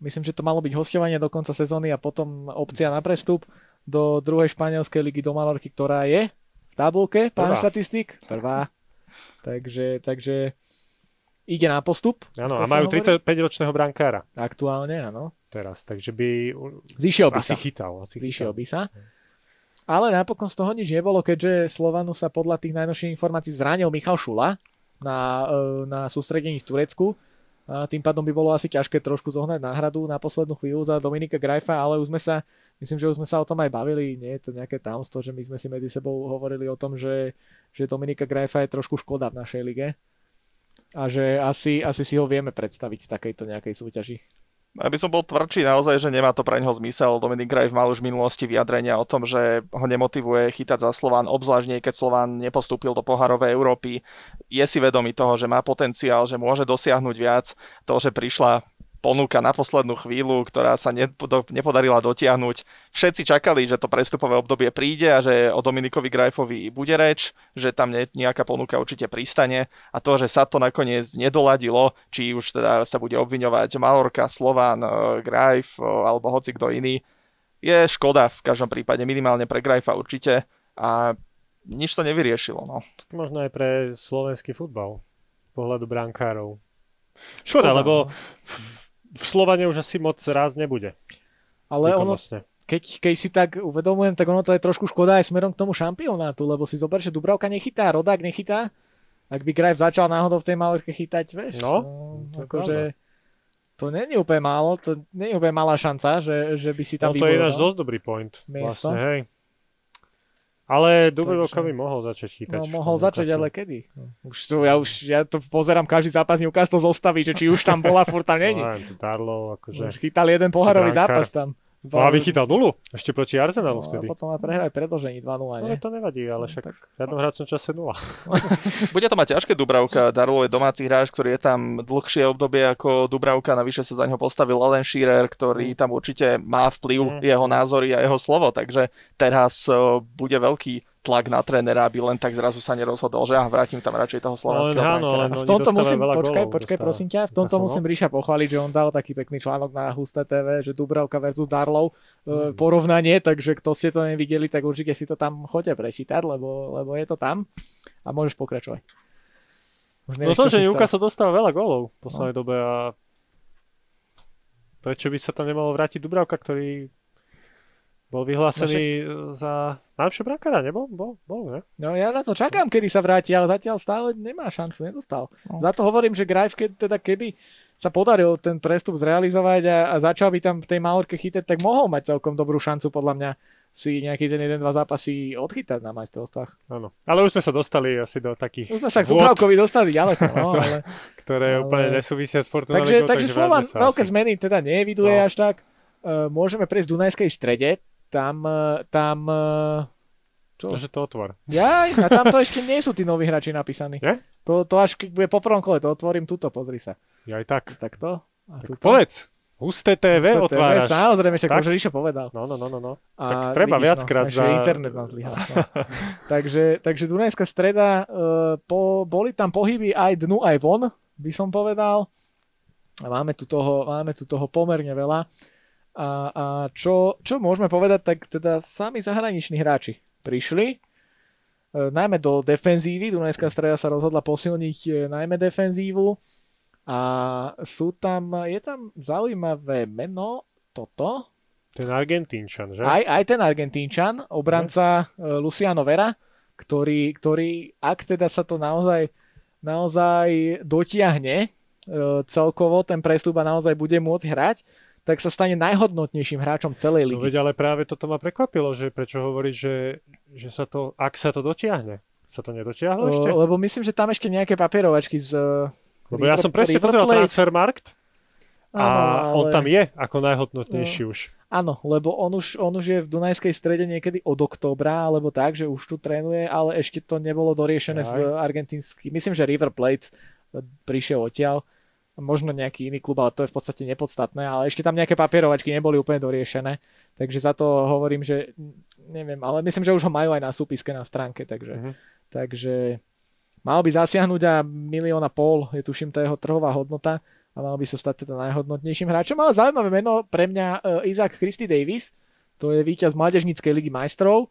myslím, že to malo byť hostovanie do konca sezóny a potom opcia na prestup do druhej španielskej ligy do Malorky, ktorá je v tabulke, pán Prvá. štatistik. Prvá. Takže, takže ide na postup. Áno, a majú hovorí. 35-ročného brankára Aktuálne, áno. teraz, takže by Zišiel by asi sa. chytal. Asi chytal. by sa. Ale napokon z toho nič nebolo, keďže Slovanu sa podľa tých najnovších informácií zranil Michal Šula na, e, na sústredení v Turecku. A tým pádom by bolo asi ťažké trošku zohnať náhradu na poslednú chvíľu za Dominika Grajfa, ale už sme sa, myslím, že už sme sa o tom aj bavili, nie je to nejaké tajomstvo, že my sme si medzi sebou hovorili o tom, že, že Dominika Grajfa je trošku škoda v našej lige a že asi, asi si ho vieme predstaviť v takejto nejakej súťaži. Aby som bol tvrdší naozaj, že nemá to pre neho zmysel. Dominik Grajf mal už v minulosti vyjadrenia o tom, že ho nemotivuje chytať za Slován, obzvlášť nie, keď Slován nepostúpil do poharovej Európy. Je si vedomý toho, že má potenciál, že môže dosiahnuť viac. To, že prišla ponuka na poslednú chvíľu, ktorá sa nepo- nepodarila dotiahnuť. Všetci čakali, že to prestupové obdobie príde a že o Dominikovi Grajfovi bude reč, že tam ne- nejaká ponuka určite pristane a to, že sa to nakoniec nedoladilo, či už teda sa bude obviňovať Malorka, Slován, eh, Grajf eh, alebo hoci kto iný, je škoda v každom prípade, minimálne pre Grajfa určite a nič to nevyriešilo. No. Možno aj pre slovenský futbal pohľadu brankárov. Škoda, Škoda, lebo no. V Slovane už asi moc raz nebude. Ale ono, Výkonnostne. keď, keď si tak uvedomujem, tak ono to je trošku škoda aj smerom k tomu šampionátu, lebo si zober, že Dubravka nechytá, Rodák nechytá. Ak by Grajf začal náhodou v tej malorke chytať, vieš, No, no to je akože to není úplne málo, to nie je úplne malá šanca, že, že by si tam No, to je vybojoval. dosť dobrý point. Miesto. Vlastne, hej. Ale Dubravka Takže- by mohol začať chytať. No mohol začať, ale kedy? No, Už tu, ja už ja to pozerám každý zápas Newcastle zostaví, že či už tam bola, furt tam není. No, to Darlow, akože... Už chytal jeden poharový brankár. zápas tam No a vychytal nulu, ešte proti Arsenalu No, a vtedy. potom aj prehraj predlžení 2-0, No, nie? ale to nevadí, ale však tak- v žiadnom hracom čase nula. Bude to mať ťažké Dubravka, Darlo je domáci hráč, ktorý je tam dlhšie obdobie ako Dubravka, navyše sa za ňo postavil Alan Shearer, ktorý tam určite má vplyv, Mm. jeho názory a jeho slovo, takže teraz eh, bude veľký tlak na trénera, aby len tak zrazu sa nerozhodol, že ja vrátim tam radšej toho slovenského len áno, A v tomto musím, veľa počkaj, gólov, počkaj, dostávajú. prosím ťa, v tomto musím Ríša pochváliť, že on dal taký pekný článok na Husté TV, že Dubravka versus Darlov, e, Mhm. porovnanie, takže kto ste to nevideli, tak určite si to tam choďte prečítať, lebo, lebo je to tam a môžeš pokračovať. Už No nevieš, to, čo že Newcastle chcel. dostáva veľa gólov v poslednej dobe a prečo by sa tam nemalo vrátiť Dubravka, ktorý bol vyhlásený za najlepšieho brankára, nebol? Bol, bol, ne? No ja na to čakám, kedy sa vráti, ale zatiaľ stále nemá šancu, nedostal. No. Za to hovorím, že Grajf, keď teda keby sa podaril ten prestup zrealizovať a, a začal by tam v tej Malorke chytať, tak mohol mať celkom dobrú šancu podľa mňa si nejaký ten jeden, dva zápasy odchytať na majstrovstvách. Áno. Ale už sme sa dostali asi do takých Už sme sa k Dubravkovi dostali ďaleko, no, To- ale... ktoré ale- úplne nesúvisia s Fortuna Takže, takže Slovan veľké asi. zmeny teda neviduje No. až tak. Uh, môžeme prejsť v Dunajskej strede. Tam, uh, tam... Uh, čo? Takže to otvor. Jaj, a tam to ešte nie sú tí noví hráči napísaní. Nie? To, to až keď bude po prvom kole, to otvorím tuto, pozri sa. Ja aj tak. Takto. A Tak tuto. povedz. Husté TV To- to je- otváraš. Samozrejme, však to Tak? už Ríšo povedal. No, no, no, no, no. A Tak treba vidíš, viackrát no, za- internet nás zlyhal. No. takže, takže Dunajská streda, uh, po, boli tam pohyby aj dnu, aj von, by som povedal. A máme tu toho, máme tu toho pomerne veľa. A, a čo, čo môžeme povedať, tak teda sami zahraniční hráči prišli, e, najmä do defenzívy. Dunajská streda sa rozhodla posilniť e, najmä defenzívu. A sú tam, je tam zaujímavé meno, toto, Ten Argentínčan, že? aj, aj ten Argentínčan, obranca e, Luciano Vera, ktorý, ktorý, ak teda sa to naozaj, naozaj dotiahne celkovo, ten prestup a naozaj bude môcť hrať, tak sa stane najhodnotnejším hráčom celej No ligy. veď ale práve toto ma prekvapilo, že prečo hovoríš, že, že sa to, ak sa to dotiahne. Sa to nedotiahlo ešte? Lebo myslím, že tam ešte nejaké papierovačky z... Lebo ja som presne pozeral. Transfermarkt a Áno, on ale- tam je ako najhodnotnejší už. Áno, lebo on už, on už je v Dunajskej strede niekedy od októbra, alebo tak, že už tu trénuje, ale ešte to nebolo doriešené Aj. s argentínskym. Myslím, že River Plate prišiel odtiaľ. Možno nejaký iný klub, ale to je v podstate nepodstatné, ale ešte tam nejaké papierovačky neboli úplne doriešené. Takže za to hovorím, že neviem, ale myslím, že už ho majú aj na súpiske na stránke, takže, Mhm. takže mal by zasiahnuť a milión a pol je tuším tá jeho trhová hodnota a mal by sa stať teda najhodnotnejším hráčom. Ale zaujímavé meno pre mňa e, Isaac Christy Davis, to je víťaz Mládežníckej ligy majstrov,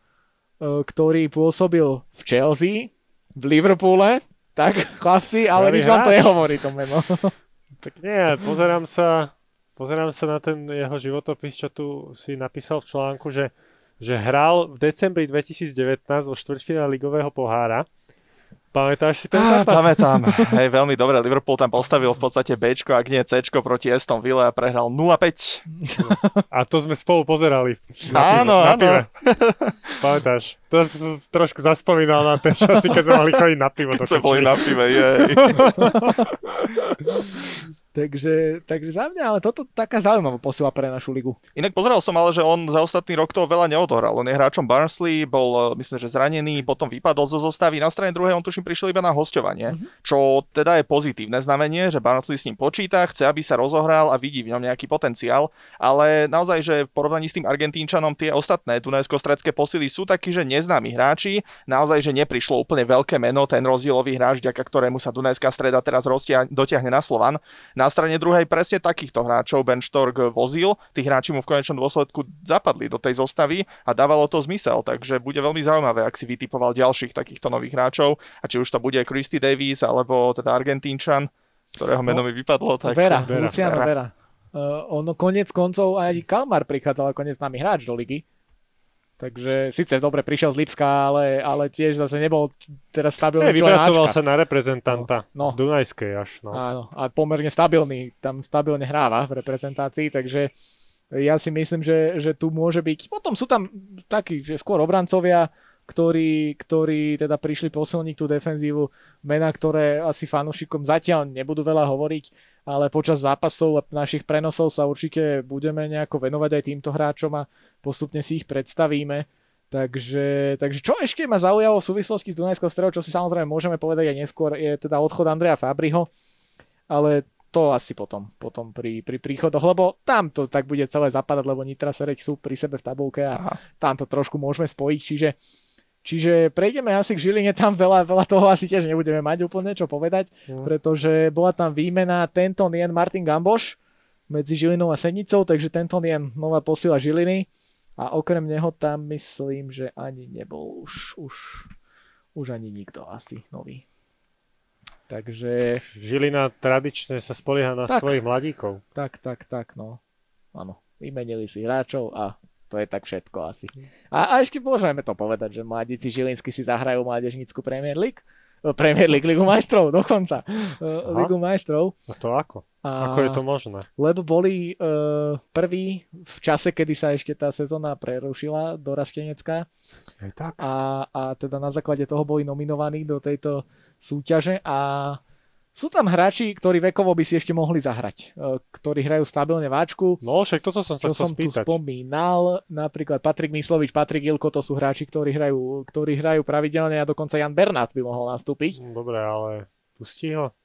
e, ktorý pôsobil v Chelsea, v Liverpoole, tak chlapci, ale nič vám to nehovorí to meno. Tak nie, pozerám sa, pozerám sa na ten jeho životopis, čo tu si napísal v článku, že, že hral v decembri 2019 vo štvrťfinále ligového pohára. Pamätáš si ten zápas? Pamätám, hej, veľmi dobre. Liverpool tam postavil v podstate B, ak nie C proti Aston Villa a prehral 0-5. A to sme spolu pozerali. Áno, áno. pive. Pamätáš? To som trošku zaspomínal na tie časy, keď sme mali chodiť na pivo. do Sme boli na pive, jej. ハハハハ! Takže, takže za mňa, ale toto taká zaujímavá posila pre našu ligu. Inak pozeral som ale, že on za ostatný rok toho veľa neodohral. On je hráčom Barnsley, bol eh, myslím, že zranený, potom vypadol zo zostavy. Na strane druhej on tuším prišiel iba na hosťovanie, čo teda je pozitívne znamenie, že Barnsley s ním počíta, chce, aby sa rozohral a vidí v ňom nejaký potenciál. Ale naozaj, že v porovnaní s tým Argentínčanom tie ostatné dunajsko-stredské posily sú takí, že neznámi hráči. Naozaj, že neprišlo úplne veľké meno, ten rozdielový hráč, vďaka ktorému sa Dunajská streda teraz roztia, dotiahne na Slovan. Na strane druhej presne takýchto hráčov Ben Štork vozil, tí hráči mu v konečnom dôsledku zapadli do tej zostavy a dávalo to zmysel, takže bude veľmi zaujímavé, ak si vytipoval ďalších takýchto nových hráčov a či už to bude Christy Davis alebo teda Argentínčan, ktorého meno mi vypadlo. Tak... Vera, Vera. Luciano Vera. Vera. Uh, ono konec koncov aj Kalmar prichádzal ako neznámy hráč do ligy. Takže síce dobre prišiel z Lipska, ale, ale tiež zase nebol teraz stabilný člen vypracoval sa na reprezentanta. No. Dunajskej až. No. Áno, a pomerne stabilný, tam stabilne hráva v reprezentácii, takže ja si myslím, že, že tu môže byť. Potom sú tam takí, že skôr obrancovia, ktorí, ktorí teda prišli posilniť tú defenzívu, mená, ktoré asi fanúšikom zatiaľ nebudú veľa hovoriť. Ale počas zápasov a našich prenosov sa určite budeme nejako venovať aj týmto hráčom a postupne si ich predstavíme. Takže, takže čo ešte ma zaujalo v súvislosti s Dunajskou stredou, čo si samozrejme môžeme povedať aj neskôr, je teda odchod Andreja Fabriho, ale to asi potom, potom pri, pri príchodoch, lebo tam to tak bude celé zapadať, lebo Nitra Serek sú pri sebe v tabulke a Aha. tam to trošku môžeme spojiť, čiže Čiže prejdeme asi k Žiline, tam veľa, veľa toho asi tiež nebudeme mať úplne čo povedať, mm. pretože bola tam výmena tento Nien Martin Gamboš medzi Žilinou a Senicou, takže tento Nien nová posila Žiliny a okrem neho tam myslím, že ani nebol už, už, už ani nikto asi nový. Takže... Žilina tradične sa spolieha na tak, svojich mladíkov. Tak, tak, tak, no. Áno, vymenili si hráčov a to je tak všetko asi. A, a ešte môžeme to povedať, že mladíci Žilinsky si zahrajú mládežnícku Premier League. Eh, Premier League, Ligu majstrov, dokonca. Eh, Aha. Ligu majstrov. A to ako? A, ako je to možné? Lebo boli uh, prví v čase, kedy sa ešte tá sezóna prerušila do Rastenecka. Tak. A, a teda na základe toho boli nominovaní do tejto súťaže a sú tam hráči, ktorí vekovo by si ešte mohli zahrať, e, ktorí hrajú stabilne váčku. No, však toto som sa som spýtať. tu spomínal, napríklad Patrik Myslovič, Patrik Ilko, to sú hráči, ktorí hrajú, ktorí hrajú pravidelne a dokonca Jan Bernát by mohol nastúpiť. Dobre, ale pustí ho?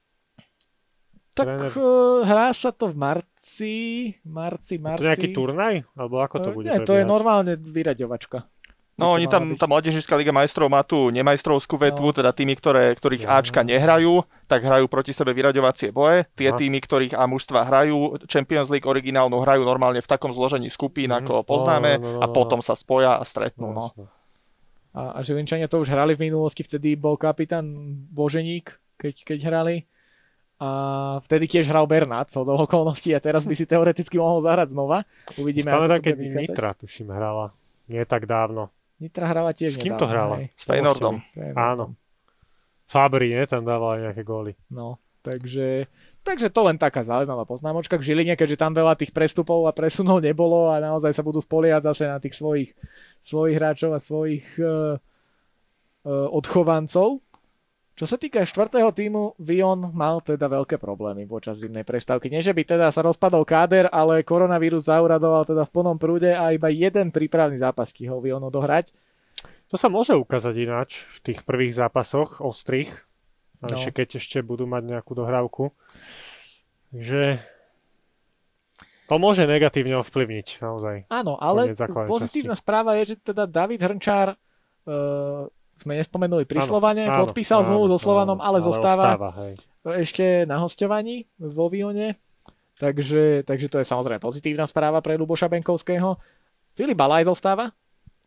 Tak Tréner... Uh, hrá sa to v marci, marci, marci. To je nejaký turnaj? Alebo ako to uh, bude? Nie, to je normálne vyraďovačka. No oni tam, tá Mládežnická liga majstrov má tu nemajstrovskú vetvu, no. teda tými, ktoré, ktorých no. Ačka nehrajú, tak hrajú proti sebe vyraďovacie boje. Tie Aha. týmy, ktorých A mužstva hrajú Champions League originálnu, hrajú normálne v takom zložení skupín, mm. ako poznáme, no, no, no, no. a potom sa spoja a stretnú. No. A, a Žilinčania to už hrali v minulosti, vtedy bol kapitán Boženík, keď, keď hrali. A vtedy tiež hral Bernát, so do okolností a teraz by si teoreticky mohol zahrať znova. Uvidíme, Spamätám, keď Nitra, tuším, hrala. Nie tak dávno. Nitra hrala tiež S kým to hrala? S Feynordom. Áno. Fabri, nie? Tam dával aj nejaké góly. No, takže, takže to len taká zaujímavá poznámočka k Žiline, keďže tam veľa tých prestupov a presunov nebolo a naozaj sa budú spoliať zase na tých svojich, svojich hráčov a svojich uh, uh, odchovancov. Čo sa týka štvrtého týmu, Vion mal teda veľké problémy počas zimnej prestávky. Nie, že by teda sa rozpadol káder, ale koronavírus zauradoval teda v plnom prúde a iba jeden prípravný zápas ho Vion odohrať. To sa môže ukázať ináč v tých prvých zápasoch ostrých, no. ešte keď ešte budú mať nejakú dohrávku. Takže to môže negatívne ovplyvniť naozaj. Áno, ale pozitívna správa je, že teda David Hrnčár uh, sme nespomenuli pri Slovane, áno, podpísal zmluvu so Slovanom, ale, ale zostáva ostáva, hej. ešte na hostovaní vo Vione. Takže, takže to je samozrejme pozitívna správa pre Luboša Benkovského. Filip Balaj zostáva,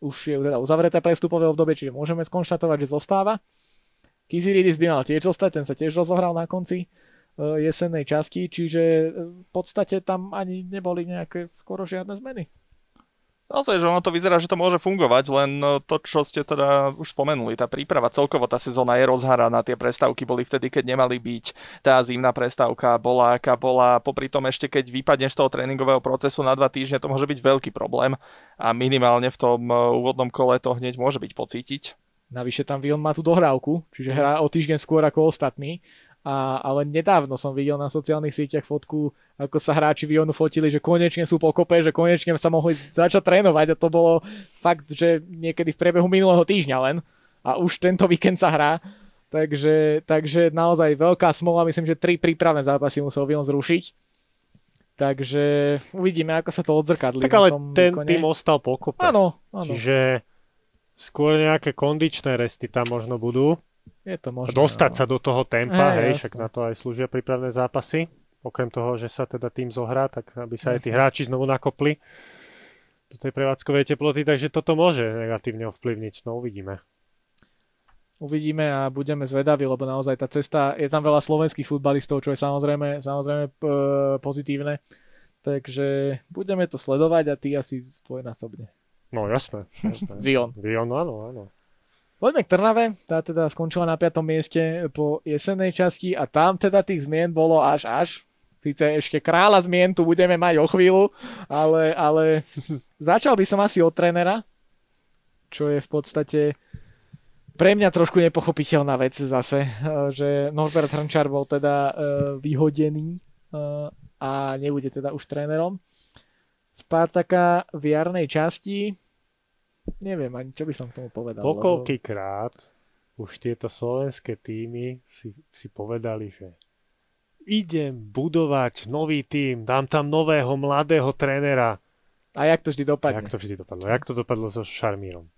už je teda uzavreté prestupové obdobie, čiže môžeme skonštatovať, že zostáva. Kiziridis by mal tiež zostať, ten sa tiež rozohral na konci e, jesennej časti, čiže e, v podstate tam ani neboli nejaké skoro žiadne zmeny. Naozaj, že ono to vyzerá, že to môže fungovať, len no, to, čo ste teda už spomenuli, tá príprava, celkovo tá sezóna je rozharaná, tie prestávky boli vtedy, keď nemali byť, tá zimná prestávka bola, aká bola, popri tom ešte keď vypadneš z toho tréningového procesu na dva týždne, to môže byť veľký problém a minimálne v tom e, úvodnom kole to hneď môže byť pocítiť. Navyše tam Vion má tú dohrávku, čiže hrá o týždeň skôr ako ostatní a, ale nedávno som videl na sociálnych sieťach fotku, ako sa hráči Vionu fotili, že konečne sú pokope, že konečne sa mohli začať trénovať a to bolo fakt, že niekedy v priebehu minulého týždňa len a už tento víkend sa hrá. Takže, takže naozaj veľká smola, myslím, že tri prípravné zápasy musel Vion zrušiť. Takže uvidíme, ako sa to odzrkadlí. Tak ale ten výkone. tým ostal pokope. Áno, áno. Čiže skôr nejaké kondičné resty tam možno budú. Je to možné. Dostať no. sa do toho tempa, hej, hej však na to aj slúžia prípravné zápasy. Okrem toho, že sa teda tým zohrá, tak aby sa aj tí hráči znovu nakopli do tej prevádzkovej teploty, takže toto môže negatívne ovplyvniť, no uvidíme. Uvidíme a budeme zvedaví, lebo naozaj tá cesta, je tam veľa slovenských futbalistov, čo je samozrejme, samozrejme pozitívne. Takže budeme to sledovať a ty asi dvojnásobne. No jasné. jasné. Zion. Zion, áno, áno. Poďme k Trnave, tá teda skončila na 5. mieste po jesennej časti a tam teda tých zmien bolo až až. Sice ešte kráľa zmien tu budeme mať o chvíľu, ale, ale začal by som asi od trénera, čo je v podstate pre mňa trošku nepochopiteľná vec zase, že Norbert Hrnčar bol teda e, vyhodený a nebude teda už trénerom. Spartaka v jarnej časti, neviem ani čo by som k tomu povedal. Pokoľkýkrát už tieto slovenské týmy si, si povedali, že idem budovať nový tým, dám tam nového mladého trénera. A jak to vždy dopadne? Jak to vždy dopadlo? Jak to dopadlo so Šarmírom?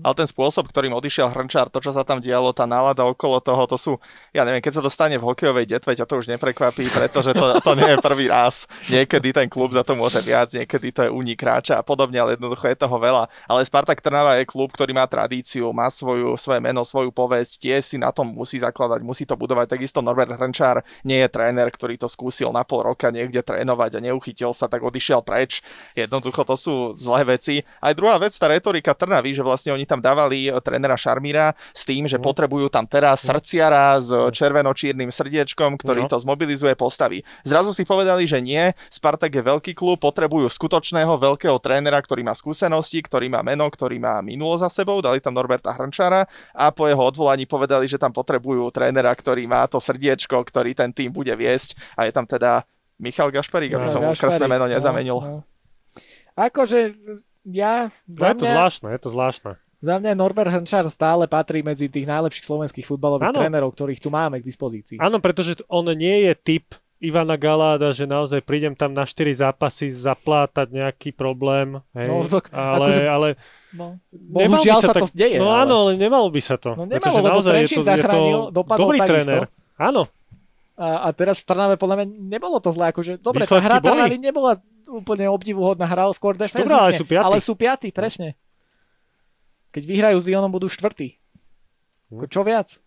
Ale ten spôsob, ktorým odišiel Hrnčár, to, čo sa tam dialo, tá nálada okolo toho, to sú, ja neviem, keď sa dostane v hokejovej detve, ťa to už neprekvapí, pretože to, to nie je prvý raz. Niekedy ten klub za to môže viac, niekedy to je únik hráča a podobne, ale jednoducho je toho veľa. Ale Spartak Trnava je klub, ktorý má tradíciu, má svoju, svoje meno, svoju povesť, tiež si na tom musí zakladať, musí to budovať. Takisto Norbert Hrnčár nie je tréner, ktorý to skúsil na pol roka niekde trénovať a neuchytil sa, tak odišiel preč. Jednoducho to sú zlé veci. Aj druhá vec, tá retorika Trnavy, že vlastne oni tam dávali eh, trénera Šarmíra s tým, že mm. potrebujú tam teraz mm. srdciara s mm. červeno-čiernym srdiečkom, ktorý no. to zmobilizuje postavy. Zrazu si povedali, že nie, Spartak je veľký klub, potrebujú skutočného veľkého trénera, ktorý má skúsenosti, ktorý má meno, ktorý má minulo za sebou, dali tam Norberta Hrnčara a po jeho odvolaní povedali, že tam potrebujú trénera, ktorý má to srdiečko, ktorý ten tým bude viesť a je tam teda Michal Gašparík, aby no, som mu krásne meno no, nezamenil. No, no. Akože ja... No, je to mňa... zvláštne, je to zvláštne. Za mňa Norbert Hrnčár stále patrí medzi tých najlepších slovenských futbalových ano. trénerov, ktorých tu máme k dispozícii. Áno, pretože on nie je typ Ivana Galáda, že naozaj prídem tam na 4 zápasy zaplátať nejaký problém. Hej, no, to, ale, akože, ale no, bohužiaľ sa, sa tak, to deje. No ale... áno, ale nemalo by sa to. No nemalo, lebo naozaj je to, zachránil, je to dobrý takisto. tréner. Áno. A, a teraz v Trnave podľa mňa nebolo to zlé. Akože, dobre, Výsledky tá hra Trnavy nebola úplne obdivuhodná, hral skôr defenzívne. Dobre, ale sú piatí. Ale sú piatí, presne. Keď vyhrajú s Lyonom, budú štvrtí. Hm. Čo viac?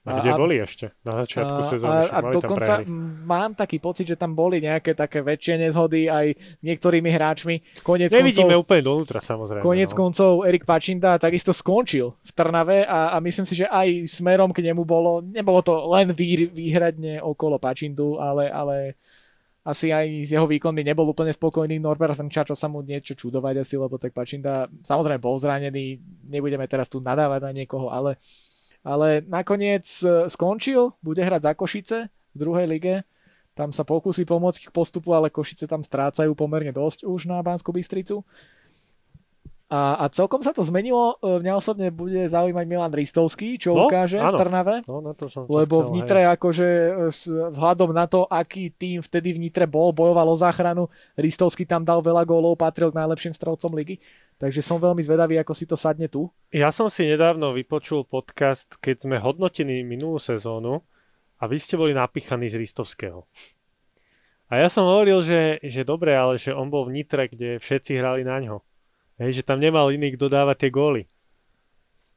A kde a, boli ešte na začiatku sezóny? A, a dokonca mám taký pocit, že tam boli nejaké také väčšie nezhody aj s niektorými hráčmi. Konec Nevidíme koncov, úplne donútra samozrejme. Konec no. koncov Erik Pačinda takisto skončil v Trnave a, a myslím si, že aj smerom k nemu bolo, nebolo to len vý, výhradne okolo Pačindu, ale, ale asi aj z jeho výkonmi nebol úplne spokojný Norbert Hrnča, čo sa mu niečo čudovať asi, lebo tak Pačinda samozrejme bol zranený, nebudeme teraz tu nadávať na niekoho, ale, ale nakoniec e, skončil, bude hrať za Košice v druhej lige, tam sa pokusí pomôcť k postupu, ale Košice tam strácajú pomerne dosť už na Banskú Bystricu. A, a celkom sa to zmenilo. E, mňa osobne bude zaujímať Milan Ristovský, čo no, ukáže áno. v Trnave. No, na to som lebo chcel, v Nitre hej. akože vzhľadom na to, aký tým vtedy v Nitre bol, bojoval o záchranu, Ristovský tam dal veľa gólov, patril k najlepším strelcom ligy. Takže som veľmi zvedavý, ako si to sadne tu. Ja som si nedávno vypočul podcast, keď sme hodnotili minulú sezónu a vy ste boli napichaní z Ristovského. A ja som hovoril, že, že dobre, ale že on bol v Nitre, kde všetci hrali na ňo. Hej, že tam nemal iný, kto dávať tie góly.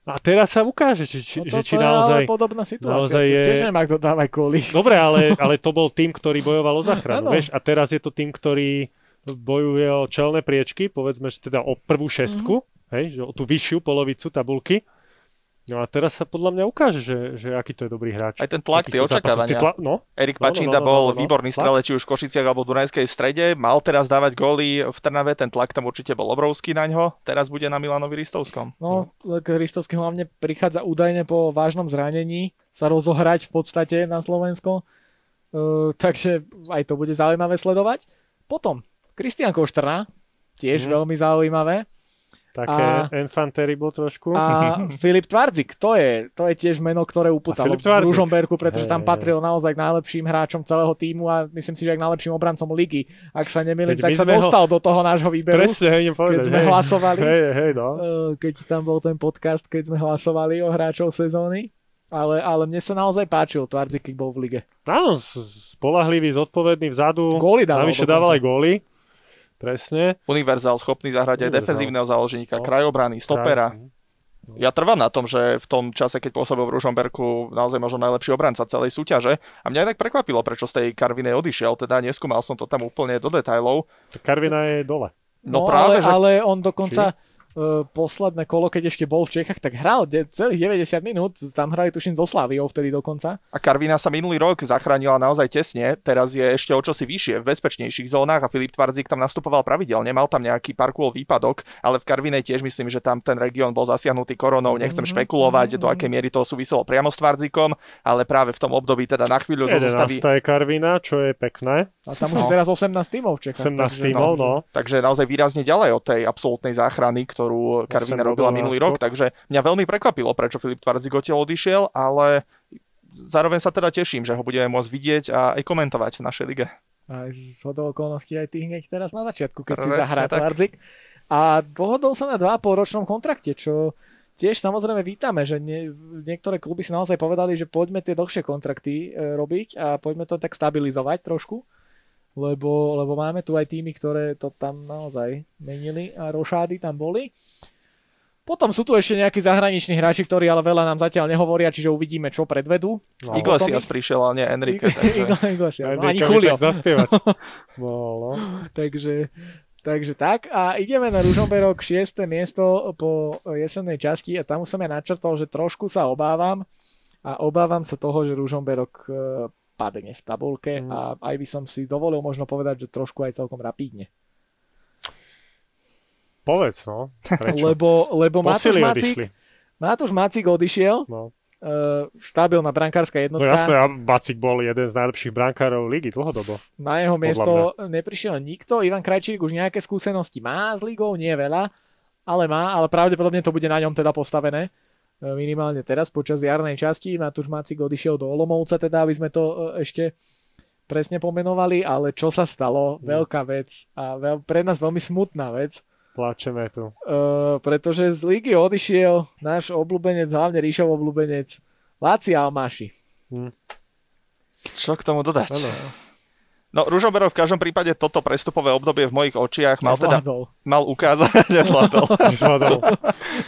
A teraz sa ukáže, či, či, no že či naozaj... je podobná situácia. Naozaj je... Tiež nemá kto dávať góly. Dobre, ale, ale to bol tým, ktorý bojoval o záchranu, vieš? A teraz je to tým, ktorý bojuje o čelné priečky, povedzme, že teda o prvú šestku, mm-hmm. hej, že o tú vyššiu polovicu tabulky. No a teraz sa podľa mňa ukáže, že, že aký to je dobrý hráč. Aj ten tlak, tie očakávania. Tla... No? Erik Pačinda no, no, no, no, no, bol no, výborný strelec, či už v Košiciach alebo v Dunajskej strede. Mal teraz dávať góly v Trnave, ten tlak tam určite bol obrovský na ňo. Teraz bude na Milanovi Ristovskom. No, tak Ristovský hlavne prichádza údajne po vážnom zranení sa rozohrať v podstate na Slovensko. Uh, takže aj to bude zaujímavé sledovať. Potom, Kristian Koštrna, tiež mm. veľmi zaujímavé. Také a, bol trošku. A Filip Tvardzik, to je, to je tiež meno, ktoré upútalo v Ružomberku, pretože tam patril naozaj k najlepším hráčom celého týmu a myslím si, že aj k najlepším obrancom ligy. Ak sa nemýlim, tak sa dostal ho... do toho nášho výberu, Presne, hej, povedať, keď sme hej, hlasovali. Hej, hej, no. Keď tam bol ten podcast, keď sme hlasovali o hráčov sezóny. Ale, ale mne sa naozaj páčil Tvardzik, keď bol v lige. Áno, spolahlivý, zodpovedný vzadu. Góly dával. Navyše dával aj góly. Presne. Univerzál, schopný zahrať aj defenzívneho záloženíka, no. krajobrany, stopera. No. Ja trvám na tom, že v tom čase, keď pôsobil v Ružomberku, naozaj možno najlepší obranca celej súťaže. A mňa aj tak prekvapilo, prečo z tej Karvine odišiel. Teda neskúmal som to tam úplne do detajlov. Karvina je dole. No, no práve, ale, že... ale on dokonca... Či? Posledné kolo, keď ešte bol v Čechách, tak hral de- celých 90 minút, tam hrali tuším so Slaviou vtedy dokonca. A Karvina sa minulý rok zachránila naozaj tesne, teraz je ešte o čosi vyššie, v bezpečnejších zónach a Filip Tvarzik tam nastupoval pravidelne, mal tam nejaký parkour výpadok, ale v Karvinej tiež myslím, že tam ten región bol zasiahnutý koronou, nechcem Mhm, špekulovať, mhm, do akej miery to súviselo priamo s Tvarzikom, ale práve v tom období teda na chvíľu do 11. zostavy je Karvina, čo je pekné. A tam už No. teraz 18 tímov v Čechách. 18 takže- tímov, no. Takže naozaj výrazne ďalej od tej absolútnej záchrany, ktorú Karvina 8 robila minulý náskok. rok. Takže mňa veľmi prekvapilo, prečo Filip Tvarzik odtiaľ odišiel, ale zároveň sa teda teším, že ho budeme môcť vidieť a aj komentovať v našej lige. Aj z hodou okolností aj ty hneď teraz na začiatku, keď si Presne zahrá tak. Tvardzik. A dohodol sa na 2,5 ročnom kontrakte, čo tiež samozrejme vítame, že nie, niektoré kluby si naozaj povedali, že poďme tie dlhšie kontrakty e, robiť a poďme to tak stabilizovať trošku, lebo, lebo máme tu aj týmy, ktoré to tam naozaj menili a rošády tam boli. Potom sú tu ešte nejakí zahraniční hráči, ktorí ale veľa nám zatiaľ nehovoria, čiže uvidíme, čo predvedú. no. Iglesias prišiel, ale nie Enrique. Takže... Iglesias, no, ani Julio. tak no. takže, takže tak. A ideme na Ružomberok, 6. miesto po jesennej časti a tam už som ja načrtol, že trošku sa obávam a obávam sa toho, že Ružomberok e, padne v tabulke Mm. a aj by som si dovolil možno povedať, že trošku aj celkom rapídne. Povedz, no. Prečo? Lebo, lebo Matúš odišli. Matúš Macík odišiel, No. uh, stabilná brankárska no jednotka. jasné, a Bacik bol jeden z najlepších brankárov ligy dlhodobo. Na jeho miesto neprišiel nikto. Ivan Krajčík už nejaké skúsenosti má s ligou, nie veľa, ale má, ale pravdepodobne to bude na ňom teda postavené. E, Minimálne teraz počas jarnej časti. Matúš Macik odišiel do Olomovca, teda aby sme to e, ešte presne pomenovali, ale čo sa stalo, Mm. veľká vec a veľ, pre nás veľmi smutná vec, Plačeme tu. Uh, pretože z ligy odišiel náš obľúbenec, hlavne Ríšov obľúbenec, Láci Almáši. Čo k tomu dodať? Áno. No, Ružomberok v každom prípade toto prestupové obdobie v mojich očiach mal teda. Mal ukázať, nezvládol. Nezvládol.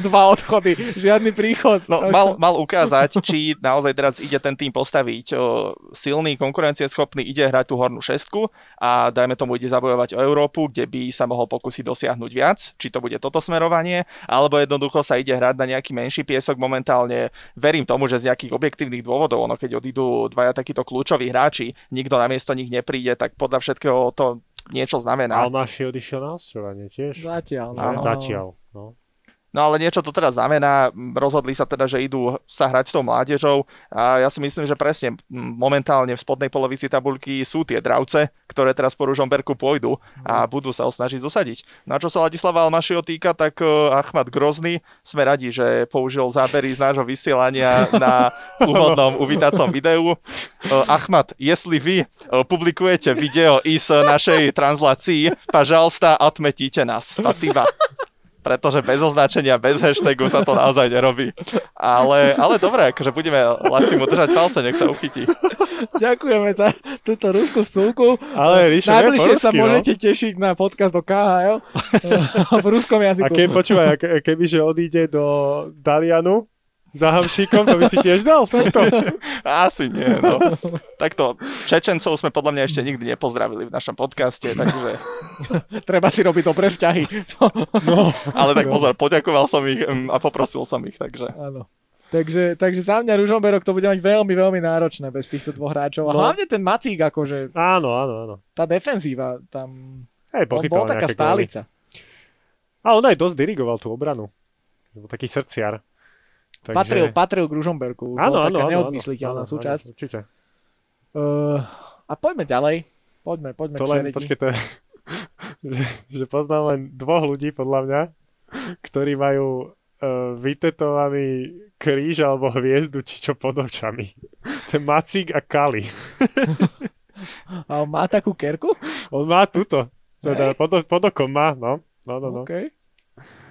Dva odchody, žiadny príchod. No, mal, mal ukázať, či naozaj teraz ide ten tým postaviť o, silný, konkurencieschopný, ide hrať tú hornú šestku a dajme tomu ide zabojovať o Európu, kde by sa mohol pokúsiť dosiahnuť viac, či to bude toto smerovanie, alebo jednoducho sa ide hrať na nejaký menší piesok momentálne. Verím tomu, že z nejakých objektívnych dôvodov, ono keď odídu dvaja takíto kľúčoví hráči, nikto na miesto nich nepríde, tak podľa všetkého to niečo znamená. Almáši odišiel na ostrovanie tiež. Zatiaľ. No. Áno. Zatiaľ. No. No ale niečo to teda znamená, rozhodli sa teda, že idú sa hrať s tou mládežou a ja si myslím, že presne momentálne v spodnej polovici tabuľky sú tie dravce, ktoré teraz po Ružomberku pôjdu a budú sa ho snažiť zosadiť. No a čo sa Ladislava Almašiho týka, tak uh, Achmat Grozny, sme radi, že použil zábery z nášho vysielania na úvodnom uvítacom videu. Uh, Achmat, jestli vy uh, publikujete video i z našej translácii, pažalsta, odmetíte nás. Spasiba pretože bez označenia, bez hashtagu sa to naozaj nerobí. Ale, ale dobre, akože budeme Lacimu držať palce, nech sa uchytí. Ďakujeme za túto ruskú vsúku. Ale Ríšo, Najbližšie sa no. môžete tešiť na podcast do KHL v ruskom A jazyku. keď počúvaj, a ke- kebyže odíde do Dalianu za Hamšíkom, to by si tiež dal takto. Asi nie, no. Takto, Čečencov sme podľa mňa ešte nikdy nepozdravili v našom podcaste, takže... Treba si robiť dobré vzťahy. No. Ale tak pozor, poďakoval som ich mm, a poprosil som ich, takže... Áno. Takže, takže za mňa Ružomberok to bude mať veľmi, veľmi náročné bez týchto dvoch hráčov. A No. hlavne ten Macík, akože Áno, áno, áno. tá defenzíva tam... Hej, On bol taká nejaké góly. stálica. A on aj dosť dirigoval tú obranu. Bol taký srdciar. Takže... Patril, patril k Ružomberku. Áno, áno, taká áno, neodmysliteľná áno, súčasť. Áno, určite. Uh, a poďme ďalej. Poďme, poďme To k len, počkej, to je, že, že poznám len dvoch ľudí, podľa mňa, ktorí majú uh, vytetovaný kríž alebo hviezdu, či čo pod očami. Ten Macík a Kali. A on má takú kerku? On má túto. Teda pod, pod okom má, no. No, no, no. OK.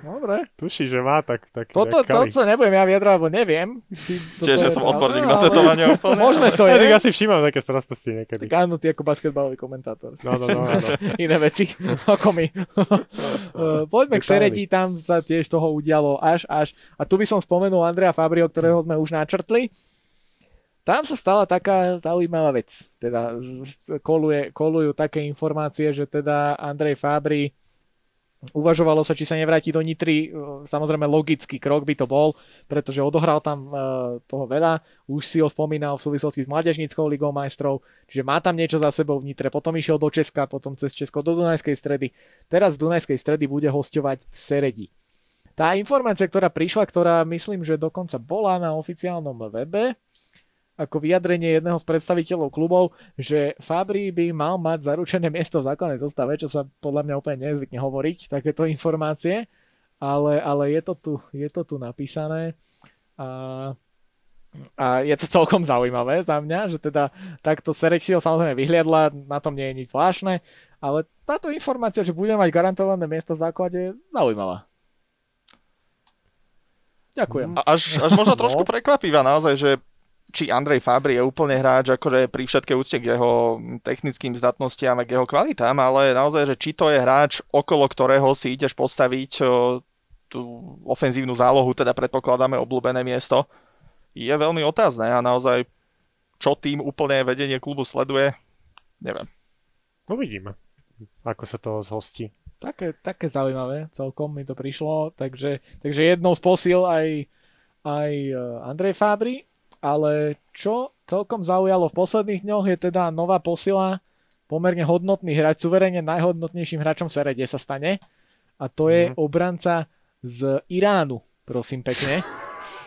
Dobre. Tuší, že má tak, tak Toto to, sa nebudem ja vyjadrať, lebo neviem. Či toto Tiež, je že som odborník na tetovanie úplne. Možné to Ja, je. ja si všímam také prostosti niekedy. Tak áno, ty ako basketbalový komentátor. No, no, no, áno. Iné veci ako my. Uh, Poďme k. Seredi, tam sa tiež toho udialo až, až. A tu by som spomenul Andrea Fabrio, ktorého sme už načrtli. Tam sa stala taká zaujímavá vec. Teda koluje, kolujú také informácie, že teda Andrej Fabri Uvažovalo sa, či sa nevráti do Nitry. Samozrejme logický krok by to bol, pretože odohral tam toho veľa. Už si ho spomínal v súvislosti s Mládežníckou ligou majstrov, čiže má tam niečo za sebou v Nitre. Potom išiel do Česka, potom cez Česko do Dunajskej stredy. Teraz z Dunajskej stredy bude hostovať v Seredi. Tá informácia, ktorá prišla, ktorá myslím, že dokonca bola na oficiálnom webe, ako vyjadrenie jedného z predstaviteľov klubov, že Fabri by mal mať zaručené miesto v základnej zostave, čo sa podľa mňa úplne nezvykne hovoriť, takéto informácie, ale, ale je, to tu, je to tu napísané a, a je to celkom zaujímavé za mňa, že teda takto Serexio samozrejme vyhliadla, na tom nie je nič zvláštne, ale táto informácia, že budeme mať garantované miesto v základe, je zaujímavá. Ďakujem. Až, až možno trošku no. prekvapivá naozaj, že či Andrej Fabri je úplne hráč, akože pri všetkej úcte k jeho technickým zdatnostiam a k jeho kvalitám, ale naozaj, že či to je hráč, okolo ktorého si ideš postaviť tú ofenzívnu zálohu, teda predpokladáme obľúbené miesto, je veľmi otázne a naozaj, čo tým úplne vedenie klubu sleduje, neviem. Uvidíme, ako sa to zhostí. Také, také zaujímavé, celkom mi to prišlo, takže, takže jednou z posil aj, aj e, Andrej Fabri, ale čo celkom zaujalo v posledných dňoch je teda nová posila, pomerne hodnotný hráč, suverene najhodnotnejším hráčom v Serede sa stane a to je mm. obranca z Iránu, prosím pekne.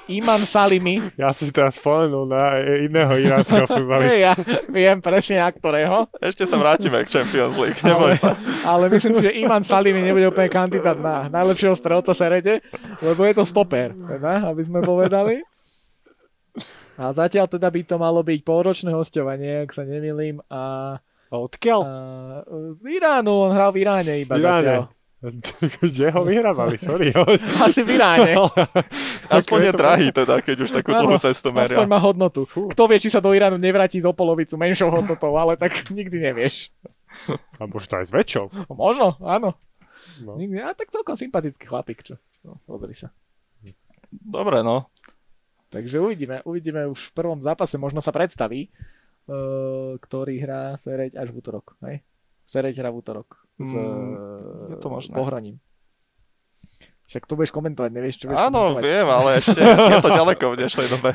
Iman Salimi. Ja si teraz spomenul na iného iránskeho futbalistu. ja viem presne na ktorého. Ešte sa vrátime k Champions League, neboj ale, sa. Ale myslím si, že Iman Salimi nebude úplne kandidát na najlepšieho strelca Serede, lebo je to stoper, teda, aby sme povedali. A zatiaľ teda by to malo byť polročné hostovanie, ak sa nemýlim. A, a odkiaľ? A, z Iránu, on hral v Iráne iba Iráne. zatiaľ. Kde ho vyhrávali, sorry. Asi v Iráne. Aspoň je drahý teda, keď už takú dlhú cestu meria. Aspoň má hodnotu. Kto vie, či sa do Iránu nevráti zo polovicu menšou hodnotou, ale tak nikdy nevieš. A možno aj s väčšou. Možno, áno. No. Nikdy, a tak celkom sympatický chlapík, čo? No, pozri sa. Dobre, no. Takže uvidíme, uvidíme už v prvom zápase, možno sa predstaví, uh, ktorý hrá Sereď až v útorok. Hej? Sereď hrá v útorok s mm, je to možné. Pohraním. Však to budeš komentovať, nevieš, čo budeš Áno, komentovať. viem, ale ešte je to ďaleko v dnešnej dobe.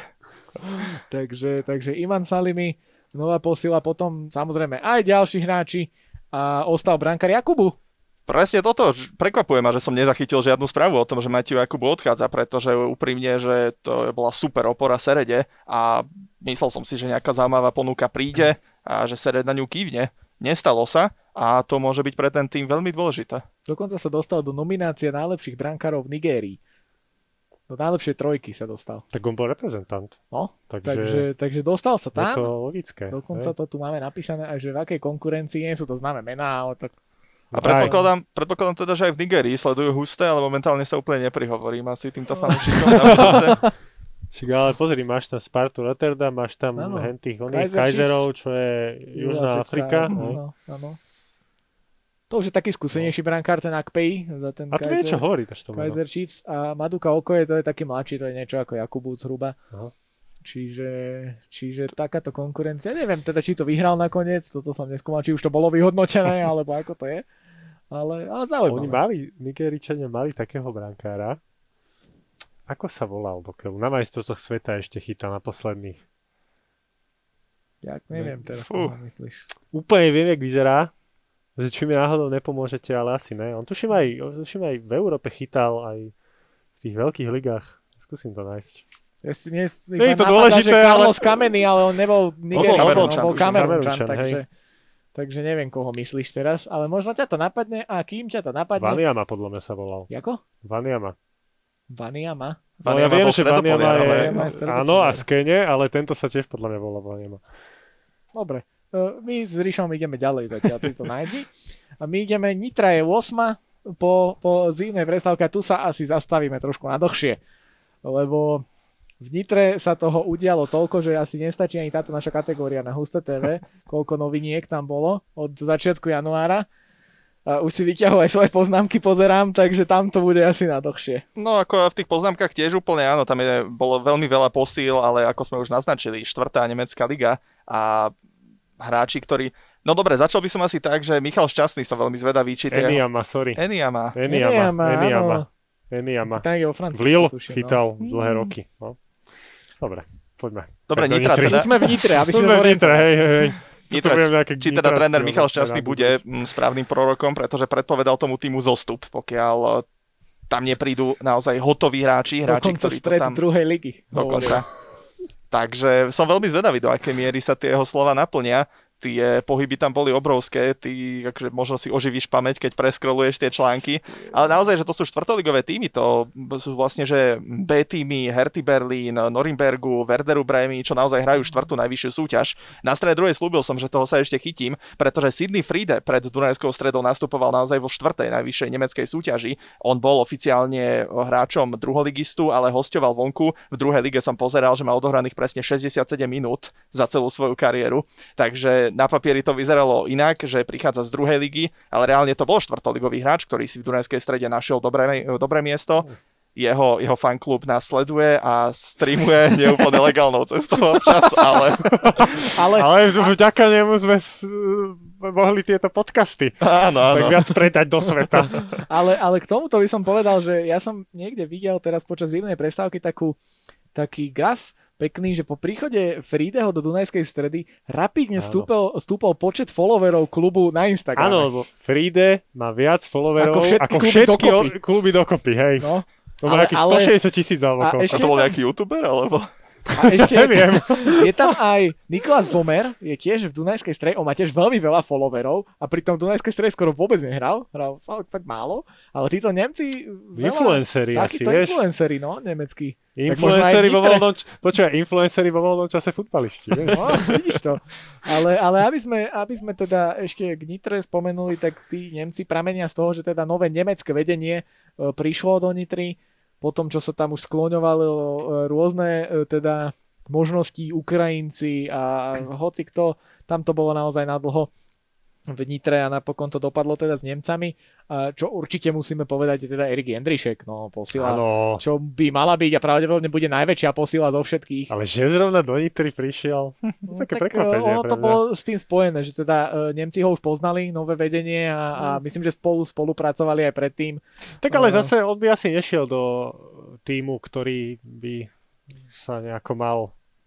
takže, takže Iman Salimi, nová posila, potom samozrejme aj ďalší hráči a ostal brankár Jakubu, Presne toto, prekvapuje ma, že som nezachytil žiadnu správu o tom, že Matiu Jakubu odchádza, pretože úprimne, že to bola super opora Serede a myslel som si, že nejaká zaujímavá ponuka príde a že Sered na ňu kývne. Nestalo sa a to môže byť pre ten tým veľmi dôležité. Dokonca sa dostal do nominácie najlepších brankárov v Nigérii. Do najlepšej trojky sa dostal. Tak on bol reprezentant. No, takže, takže, takže dostal sa tam. Je to logické. Dokonca hej? to tu máme napísané aj, že v akej konkurencii, nie sú to známe mená, ale tak a predpokladám, predpokladám teda, že aj v Nigerii sledujú husté, ale momentálne sa úplne neprihovorím asi týmto fanúšikom. Však ale pozri, máš tam Spartu Rotterdam, máš tam ano. tých oných Kaiserov, čo je Južná Afrika. Áno, áno. To už je taký skúsenejší brankár, ten Akpej. Za ten a to Kaiser, niečo hovorí, to Kaiser Chiefs. A Maduka Okoje, to je taký mladší, to je niečo ako Jakubúc zhruba. Aha. Čiže, čiže takáto konkurencia, neviem teda, či to vyhral nakoniec, toto som neskúmal, či už to bolo vyhodnotené, alebo ako to je. Ale, ale zaujímavé. Oni mali, Nigeričania mali takého brankára, ako sa volal dokeľu? Na majstrovstvách sveta ešte chytal na posledných. Ja neviem teraz, koho myslíš. Úplne viem, jak vyzerá. Že či mi náhodou nepomôžete, ale asi ne. On tuším aj, tuším aj v Európe chytal, aj v tých veľkých ligách. Skúsim to nájsť. Ja si nie, nie je to dôležité, že Carlos ale... Kameny, ale on nebol Nigeričan, on bol Kamerunčan, takže... Hej. Takže neviem, koho myslíš teraz, ale možno ťa to napadne a kým ťa to napadne... Vaniama podľa mňa sa volal. Jako? Vaniama. Vaniama? No, ja viem, že Vaniama je... Áno, a Skene, ale tento sa tiež podľa mňa volá Vaniama. Dobre. E, my s Ríšom ideme ďalej zatiaľ, ty to nájdi. A my ideme, Nitra je 8 po, po zimnej prestávke a tu sa asi zastavíme trošku na dlhšie. Lebo v Nitre sa toho udialo toľko, že asi nestačí ani táto naša kategória na Husté TV, koľko noviniek tam bolo od začiatku januára. A už si vyťahol aj svoje poznámky, pozerám, takže tam to bude asi na dlhšie. No ako v tých poznámkach tiež úplne áno, tam je, bolo veľmi veľa posíl, ale ako sme už naznačili, štvrtá nemecká liga a hráči, ktorí No dobre, začal by som asi tak, že Michal Šťastný som veľmi zvedavý, či. Eniama, sorry. Eniama. Eniama, áno. Eniama. Eniama. Tak je vo V Francúzsku, Lille tuším, chytal no. dlhé Mm. roky. No. Dobre, poďme. Dobre, Tak Nitra teda. Sme v Nitre, aby v boli- Nitre, hej, hej, hej. Nitra, či teda tréner Michal. Šťastný bude mm, správnym prorokom, pretože predpovedal tomu týmu zostup, pokiaľ e, tam neprídu naozaj hotoví hráči, hráči, Dokonca ktorí to stred tam... druhej ligy. Dokonca. Takže som veľmi zvedavý, do akej miery sa tie jeho slova naplnia. Tie pohyby tam boli obrovské, ty akože možno si oživíš pamäť, keď preskroluješ tie články. Ale naozaj, že to sú štvrtoligové týmy, to sú vlastne, že B týmy, Herty Berlín, Norimbergu, Werderu Bremy, čo naozaj hrajú štvrtú najvyššiu súťaž. Na strede druhej slúbil som, že toho sa ešte chytím, pretože Sydney Friede pred Dunajskou stredou nastupoval naozaj vo štvrtej najvyššej nemeckej súťaži. On bol oficiálne hráčom druholigistu, ale hostoval vonku. V druhej lige som pozeral, že má odohraných presne 67 minút za celú svoju kariéru. Takže na papieri to vyzeralo inak, že prichádza z druhej ligy, ale reálne to bol štvrtoligový hráč, ktorý si v Dunajskej strede našiel dobré, dobré miesto. Jeho, jeho fanklub nás sleduje a streamuje neúplne legálnou cestou občas, ale Ale, Ale vďaka nemu sme s, mohli tieto podcasty áno, tak áno. viac predať do sveta. ale, ale k tomuto by som povedal, že ja som niekde videl teraz počas zimnej prestávky takú, taký graf pekný, že po príchode Friedeho do Dunajskej stredy rapidne stúpol, stúpol počet followerov klubu na Instagrame. Áno, lebo Friede má viac followerov Ako všetky ako kluby všetky dokopy. o- kluby dokopy, hej. No, To má ale- nejakých ale- 160 tisíc alebo A ešte- A to bol nejaký youtuber, alebo? A ešte Neviem. je tam aj Nikolás Zomer, je tiež v Dunajskej strede, on má tiež veľmi veľa followerov a pritom v Dunajskej strede skoro vôbec nehral, hral fakt, fakt málo, ale títo Nemci veľa, Influenceri asi, vieš. influenceri, no, nemeckí. Influenceri vo voľnom, počúvaj, influenceri vo voľnom čase futbalisti, vieš. No, vidíš to. Ale, ale aby, sme, aby sme teda ešte k Nitre spomenuli, tak tí Nemci pramenia z toho, že teda nové nemecké vedenie e, prišlo do Nitry, po tom, čo sa tam už skloňovalo e, rôzne e, teda možnosti Ukrajinci a hoci kto, tam to bolo naozaj na dlho v Nitre a napokon to dopadlo teda s Nemcami. Čo určite musíme povedať je teda Erik Jendrišek, no posila, Áno, čo by mala byť a pravdepodobne bude najväčšia posila zo všetkých. ale že zrovna do Nitry prišiel. No, také tak prekvapenie eh, ono to bolo s tým spojené, že teda eh, Nemci ho už poznali, nové vedenie a, a Mm. myslím, že spolu spolupracovali aj predtým. Tak ale No. zase on by asi nešiel do týmu, ktorý by sa nejako mal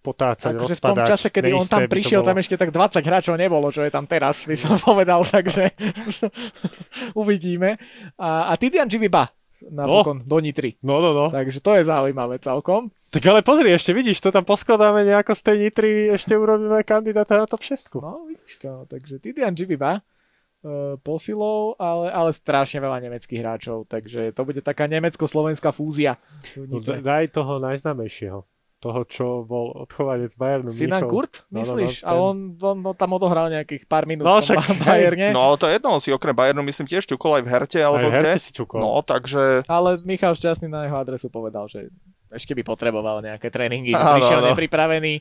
potácať, Takže v tom rozpadať. čase, kedy on tam prišiel, tam ešte tak 20 hráčov nebolo, čo je tam teraz, by som povedal, takže uvidíme. A, a Tidian Dživiba napokon do Nitry. No, no, no. Takže to je zaujímavé celkom. Tak ale pozri, ešte vidíš, to tam poskladáme nejako z tej Nitry, ešte urobíme kandidáta na top 6. No, vidíš to. Takže Tidian Dživiba uh, posilou, ale, ale strašne veľa nemeckých hráčov, takže to bude taká nemecko-slovenská fúzia. No, daj toho najznámejšieho. Toho, čo bol odchovanec Bayernu. Sinan Mníchov. Kurt, No, no, no, myslíš? ten- A on, on, on tam odohral nejakých pár minút No, v však, hej. No Bayerne. ale to je jedno, on si okrem Bayernu myslím tiež ťukol aj v Herte, Aj alebo Herte kde. si čukol. No, takže Ale Michal Šťastný na jeho adresu povedal, že ešte by potreboval nejaké tréningy, že Áno, prišiel áno. nepripravený.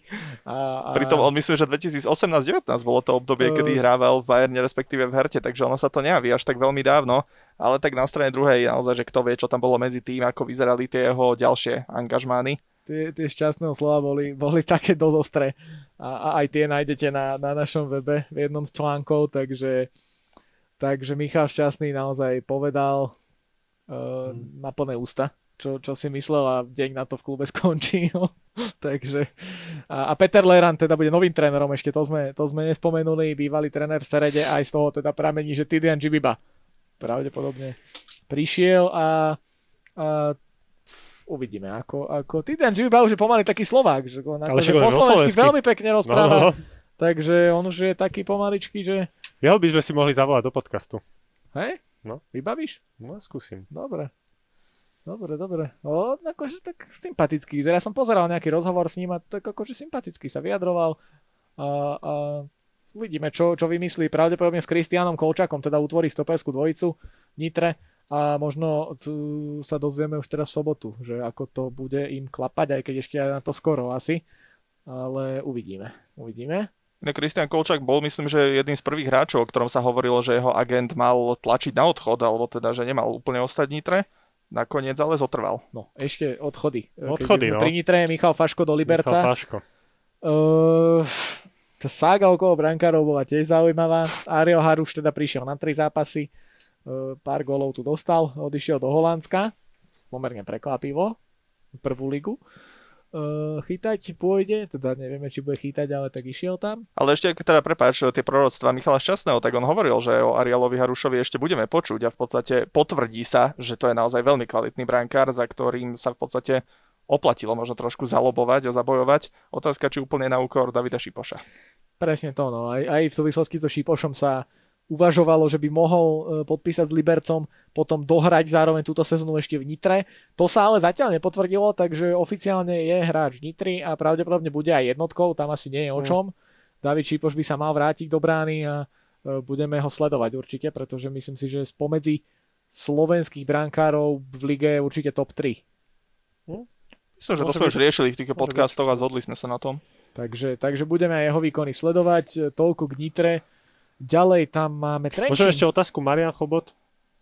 A, a... pritom on myslím, že 2018-19 bolo to obdobie, Eh. kedy hrával v Bayerne, respektíve v Herte, takže ono sa to nejaví až tak veľmi dávno. Ale tak na strane druhej naozaj, že kto vie, čo tam bolo medzi tým, ako vyzerali tie jeho ďalšie angažmány. Tie, tie šťastného slova boli, boli také dosť ostré. A, a aj tie nájdete na, na našom webe v jednom z článkov, takže, takže Michal Šťastný naozaj povedal uh, na plné ústa, čo, čo si myslel a deň na to v klube skončí. No. takže a, a Peter Leran teda bude novým trénerom, ešte to sme, to sme nespomenuli, bývalý tréner v Serede, aj z toho teda pramení, že Tidian Džibiba pravdepodobne prišiel a, a uvidíme, ako, ako Tidian Džibiba už je pomaly taký Slovák, že on Ale je po slovensky veľmi pekne no, rozpráva, no, no. takže on už je taký pomaličký, že Jeho by sme si mohli zavolať do podcastu. hej, No. vybavíš? No, skúsim. Dobre. Dobre, dobre. O, akože tak sympatický. Ja som pozeral nejaký rozhovor s ním a tak akože sympaticky sa vyjadroval. A, a uvidíme, čo, čo vymyslí. Pravdepodobne s Kristianom Kolčakom teda utvorí stoperskú dvojicu Nitre a možno tu sa dozvieme už teraz v sobotu, že ako to bude im klapať, aj keď ešte aj na to skoro asi. Ale uvidíme. Uvidíme. Kristian Kolčak bol, myslím, že jedným z prvých hráčov, o ktorom sa hovorilo, že jeho agent mal tlačiť na odchod, alebo teda, že nemal úplne ostať Nitre. Nakoniec ale zotrval. No, ešte odchody. Keď Odchody, sme no. Pri Nitre Michal Faško do Michal Liberca. Paško. Uh, tá sága okolo brankárov bola tiež zaujímavá. Ariel Haruš teda prišiel na tri zápasy, e, pár golov tu dostal, odišiel do Holandska, pomerne prekvapivo, prvú ligu. Uh, chytať pôjde, teda nevieme, či bude chytať, ale tak išiel tam. Ale ešte, teda prepáč, tie proroctva Michala Šťastného, tak on hovoril, že o Arialovi Harušovi ešte budeme počuť a v podstate potvrdí sa, že to je naozaj veľmi kvalitný brankár, za ktorým sa v podstate oplatilo možno trošku zalobovať a zabojovať. Otázka, či úplne na úkor Davida Šipoša. Presne to, no. Aj, aj v súvislosti so Šipošom sa uvažovalo, že by mohol e, podpísať s Libercom, potom dohrať zároveň túto sezónu ešte v Nitre. To sa ale zatiaľ nepotvrdilo, takže oficiálne je hráč Nitry a pravdepodobne bude aj jednotkou, tam asi nie je o mm. čom. David Šipoš by sa mal vrátiť do brány a e, budeme ho sledovať určite, pretože myslím si, že spomedzi slovenských brankárov v lige je určite top 3. Hm? Myslím, že to sme už riešili v tých podcastoch a zhodli sme sa na tom. Takže, takže budeme aj jeho výkony sledovať. Toľko k Nitre. Ďalej tam máme Trenčín. Môžem ešte otázku, Marian Chobot?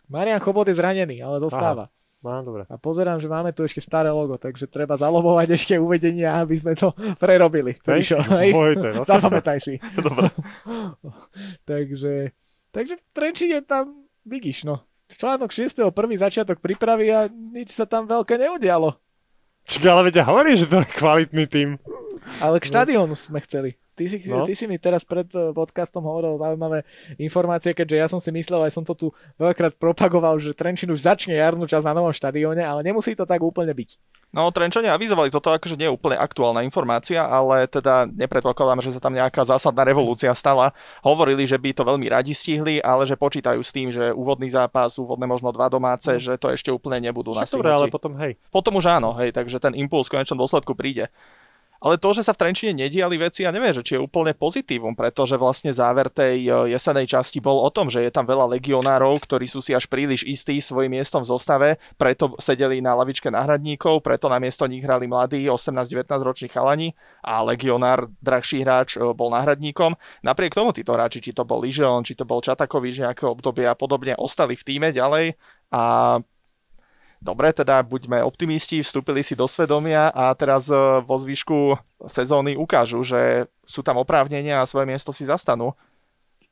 Marian Chobot je zranený, ale dostáva. Aha. No, dobre. A pozerám, že máme tu ešte staré logo, takže treba zalobovať ešte uvedenia, aby sme to prerobili. Hej, to je Zapamätaj si. Dobre. takže, takže v Trenčíne tam vidíš, no. Článok 6.1. začiatok prípravy a nič sa tam veľké neudialo. Čiže ale vedia, hovorí, že to je kvalitný tým. Ale k štadiónu sme chceli. Ty si, no. ty si mi teraz pred eh, podcastom hovoril zaujímavé informácie, keďže ja som si myslel, aj som to tu veľakrát propagoval, že Trenčín už začne jarnú čas na novom štadióne, ale nemusí to tak úplne byť. No, Trenčania avizovali toto, akože nie je úplne aktuálna informácia, ale teda nepredpokladám, že sa tam nejaká zásadná revolúcia stala. Hovorili, že by to veľmi radi stihli, ale že počítajú s tým, že úvodný zápas, úvodné možno dva domáce, mm. že to ešte úplne nebudú na ale potom hej. Potom už áno, hej, takže ten impuls v konečnom dôsledku príde. Ale to, že sa v Trenčine nediali veci, ja neviem, že či je úplne pozitívum, pretože vlastne záver tej e, jesenej časti bol o tom, že je tam veľa legionárov, ktorí sú si až príliš istí svojim miestom v zostave, preto sedeli na lavičke náhradníkov, preto na miesto nich hrali mladí 18-19 roční chalani a legionár, drahší hráč, e, bol náhradníkom. Napriek tomu títo hráči, či to bol Ližeon, či to bol Čatakovič nejaké obdobie a podobne, ostali v týme ďalej a Dobre, teda buďme optimisti, vstúpili si do svedomia a teraz e, vo zvyšku sezóny ukážu, že sú tam oprávnenia a svoje miesto si zastanú.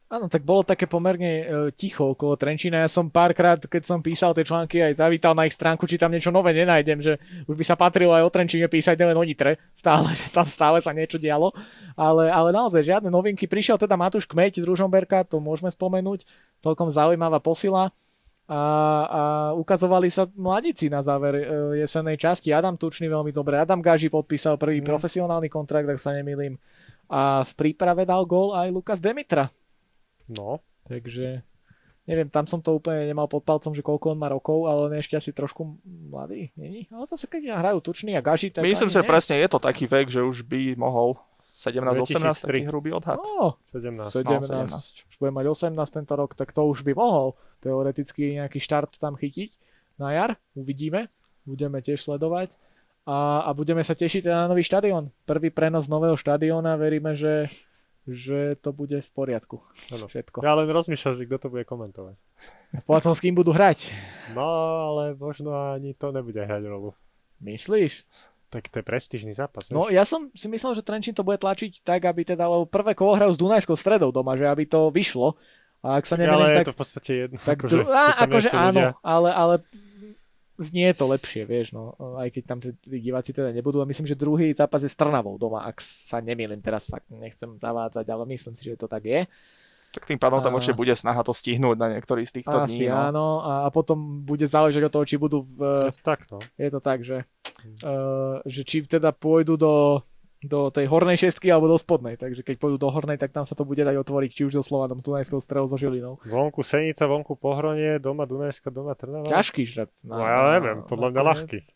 Áno, tak bolo také pomerne e, ticho okolo Trenčína. Ja som párkrát, keď som písal tie články, aj zavítal na ich stránku, či tam niečo nové nenájdem, že už by sa patrilo aj o Trenčíne písať, len o Nitre. Stále, že tam stále sa niečo dialo. Ale, ale naozaj žiadne novinky. Prišiel teda Matúš Kmeť z Ružomberka, to môžeme spomenúť. Celkom zaujímavá posila a, a ukazovali sa mladíci na záver e, jesenej časti. Adam Tučný veľmi dobre, Adam Gaži podpísal prvý mm. profesionálny kontrakt, ak sa nemýlim. A v príprave dal gól aj Lukas Demitra. No. Takže neviem, tam som to úplne nemal pod palcom, že koľko on má rokov, ale on je ešte asi trošku mladý, není? Ale zase keď hrajú Tučný a Gaži, tak Myslím si, že presne je to taký vek, že už by mohol 17-18, taký hrubý odhad. No, 17. 17. No, 17. Už bude mať 18 tento rok, tak to už by mohol teoreticky nejaký štart tam chytiť na jar. Uvidíme. Budeme tiež sledovať. A, a budeme sa tešiť na nový štadión. Prvý prenos nového štadióna. Veríme, že, že to bude v poriadku. Ano. Všetko. Ja len rozmýšľam, že kto to bude komentovať. Potom s kým budú hrať. No, ale možno ani to nebude hrať rolu. Myslíš? Tak to je prestížny zápas. No ja som si myslel, že Trenčín to bude tlačiť tak, aby teda, lebo prvé kolo hrajú s Dunajskou stredou doma, že aby to vyšlo. A ak sa tak, nemýlim, ale tak... je to v podstate jedno. Tak akože, a, akože áno, ale, ale znie to lepšie, vieš, no. Aj keď tam tí diváci teda nebudú. A myslím, že druhý zápas je s Trnavou doma, ak sa nemýlim. Teraz fakt nechcem zavádzať, ale myslím si, že to tak je. Tak tým pádom tam určite bude snaha to stihnúť na niektorý z týchto Asi dní. No. áno, a, potom bude záležať od toho, či budú v... Je to tak, no. Je to tak, že, uh, že či teda pôjdu do, do tej hornej šestky alebo do spodnej. Takže keď pôjdu do hornej, tak tam sa to bude dať otvoriť, či už so Slovanom, s Dunajskou strelou, so Žilinou. Vonku Senica, vonku Pohronie, doma Dunajska, doma Trnava. Ťažký žrat. No, no ja neviem, podľa mňa ľahký.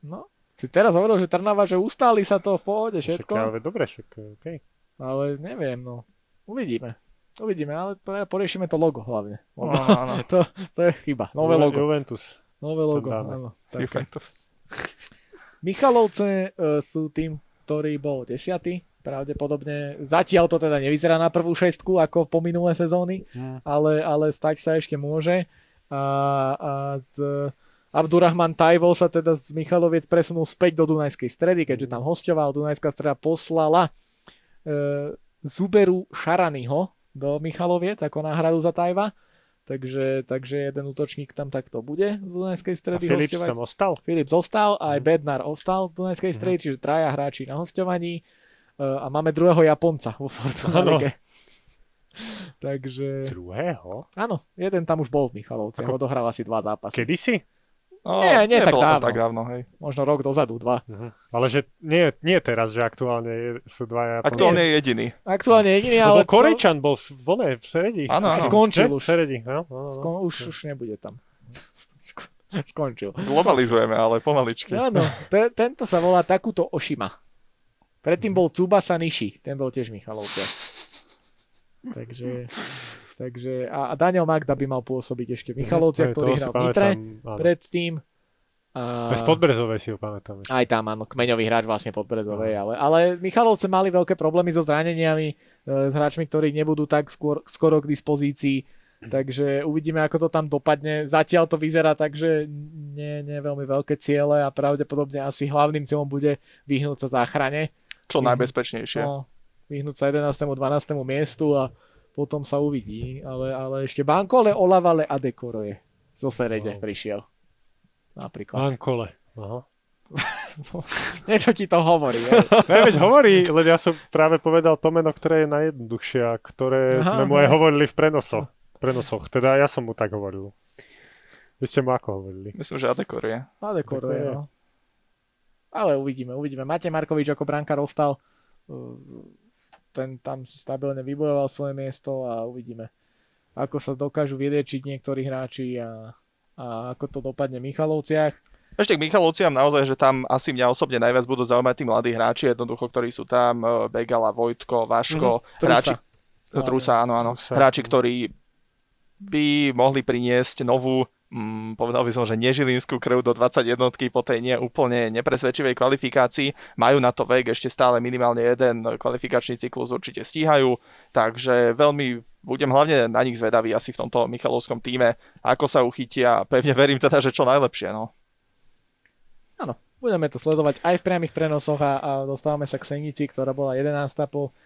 No, si teraz hovoril, že Trnava, že ustáli sa to v pohode všetko. Však, ale dobre, však, okay. Ale neviem, no. Uvidíme. Uvidíme, ale poriešime to logo hlavne. No, áno. to, to je chyba. Nové logo. Juventus. Nové logo, áno. Juventus. Michalovce uh, sú tým, ktorý bol desiatý. Pravdepodobne zatiaľ to teda nevyzerá na prvú šestku ako po minulé sezóny, hmm. ale, ale stať sa ešte môže. A, a z Abdurrahman Tajvol sa teda z Michaloviec presunul späť do Dunajskej stredy, keďže tam hostoval. Dunajská streda poslala zuberú Šaranyho do Michaloviec ako náhradu za Tajva. Takže, takže jeden útočník tam takto bude z Dunajskej stredy A Philips hostovať. tam ostal? Filip zostal a aj Mhm. Bednar ostal z Dunajskej stredy, čiže traja hráči na hostovaní. Uh, a máme druhého Japonca vo Fortuna Áno. Lige. Takže Druhého? áno, jeden tam už bol v Michalovciach, Ako- odohral asi dva zápasy. Kedysi? No, Nie, nie tak dávno. tak dávno, hej. Možno rok dozadu, dva. Mhm. Ale že nie, nie teraz, že aktuálne je, sú dvaja... Aktuálne je jediný. Aktuálne jediný, Lebo ale Korejčan bol v, v, one, v Seredi. Áno, áno. skončil už. V Seredi, no, no, no. Skon, už, už nebude tam. Sk- Skončil. Globalizujeme, ale pomaličky. Áno, te, tento sa volá takúto Oshima. Predtým bol Tsubasa Nishi, ten bol tiež Michalovce. Takže, takže a, a Daniel Magda by mal pôsobiť ešte v Michalovciach, Aj, ktorý hral v Nitre predtým. A, Aj z Podbrezovej si ho pamätám. aj tam, áno, kmeňový hráč vlastne pod Brezovej, ale, ale Michalovce mali veľké problémy so zraneniami, e, s hráčmi, ktorí nebudú tak skôr, skoro k dispozícii, takže uvidíme, ako to tam dopadne. Zatiaľ to vyzerá tak, že nie, nie veľmi veľké ciele a pravdepodobne asi hlavným cieľom bude vyhnúť sa záchrane. Čo najbezpečnejšie. No, vyhnúť sa 11. 12. miestu a potom sa uvidí, ale, ale ešte Bankole Olavale Adekoroje zo Serede Wow. prišiel. Napríklad. Ankole. Aha. Niečo ti to hovorí. Ne, veď hovorí, len ja som práve povedal to meno, ktoré je najjednoduchšie a ktoré Aha, sme mu aj hovorili v prenosoch. prenosoch. Teda ja som mu tak hovoril. Vy ste mu ako hovorili? Myslím, že Adekor je. Adekoro je, Tako je. no. Ale uvidíme, uvidíme. Matej Markovič ako brankár ostal. Ten tam si stabilne vybojoval svoje miesto a uvidíme, ako sa dokážu vyriečiť niektorí hráči a, a ako to dopadne v Michalovciach. Ešte k Michalovciam naozaj, že tam asi mňa osobne najviac budú zaujímať tí mladí hráči, jednoducho, ktorí sú tam, e, Begala, Vojtko, Vaško, Mhm, hráči. Trusa, áno, áno, Trusa. hráči, ktorí by mohli priniesť novú, mm, povedal by som, že nežilinskú krv do 21 po tej neúplne nepresvedčivej kvalifikácii. Majú na to vek, ešte stále minimálne jeden kvalifikačný cyklus určite stíhajú, takže veľmi budem hlavne na nich zvedavý asi v tomto Michalovskom týme, ako sa uchytia. Pevne verím teda, že čo najlepšie. No. Áno, budeme to sledovať aj v priamých prenosoch a, a dostávame sa k Senici, ktorá bola 11. po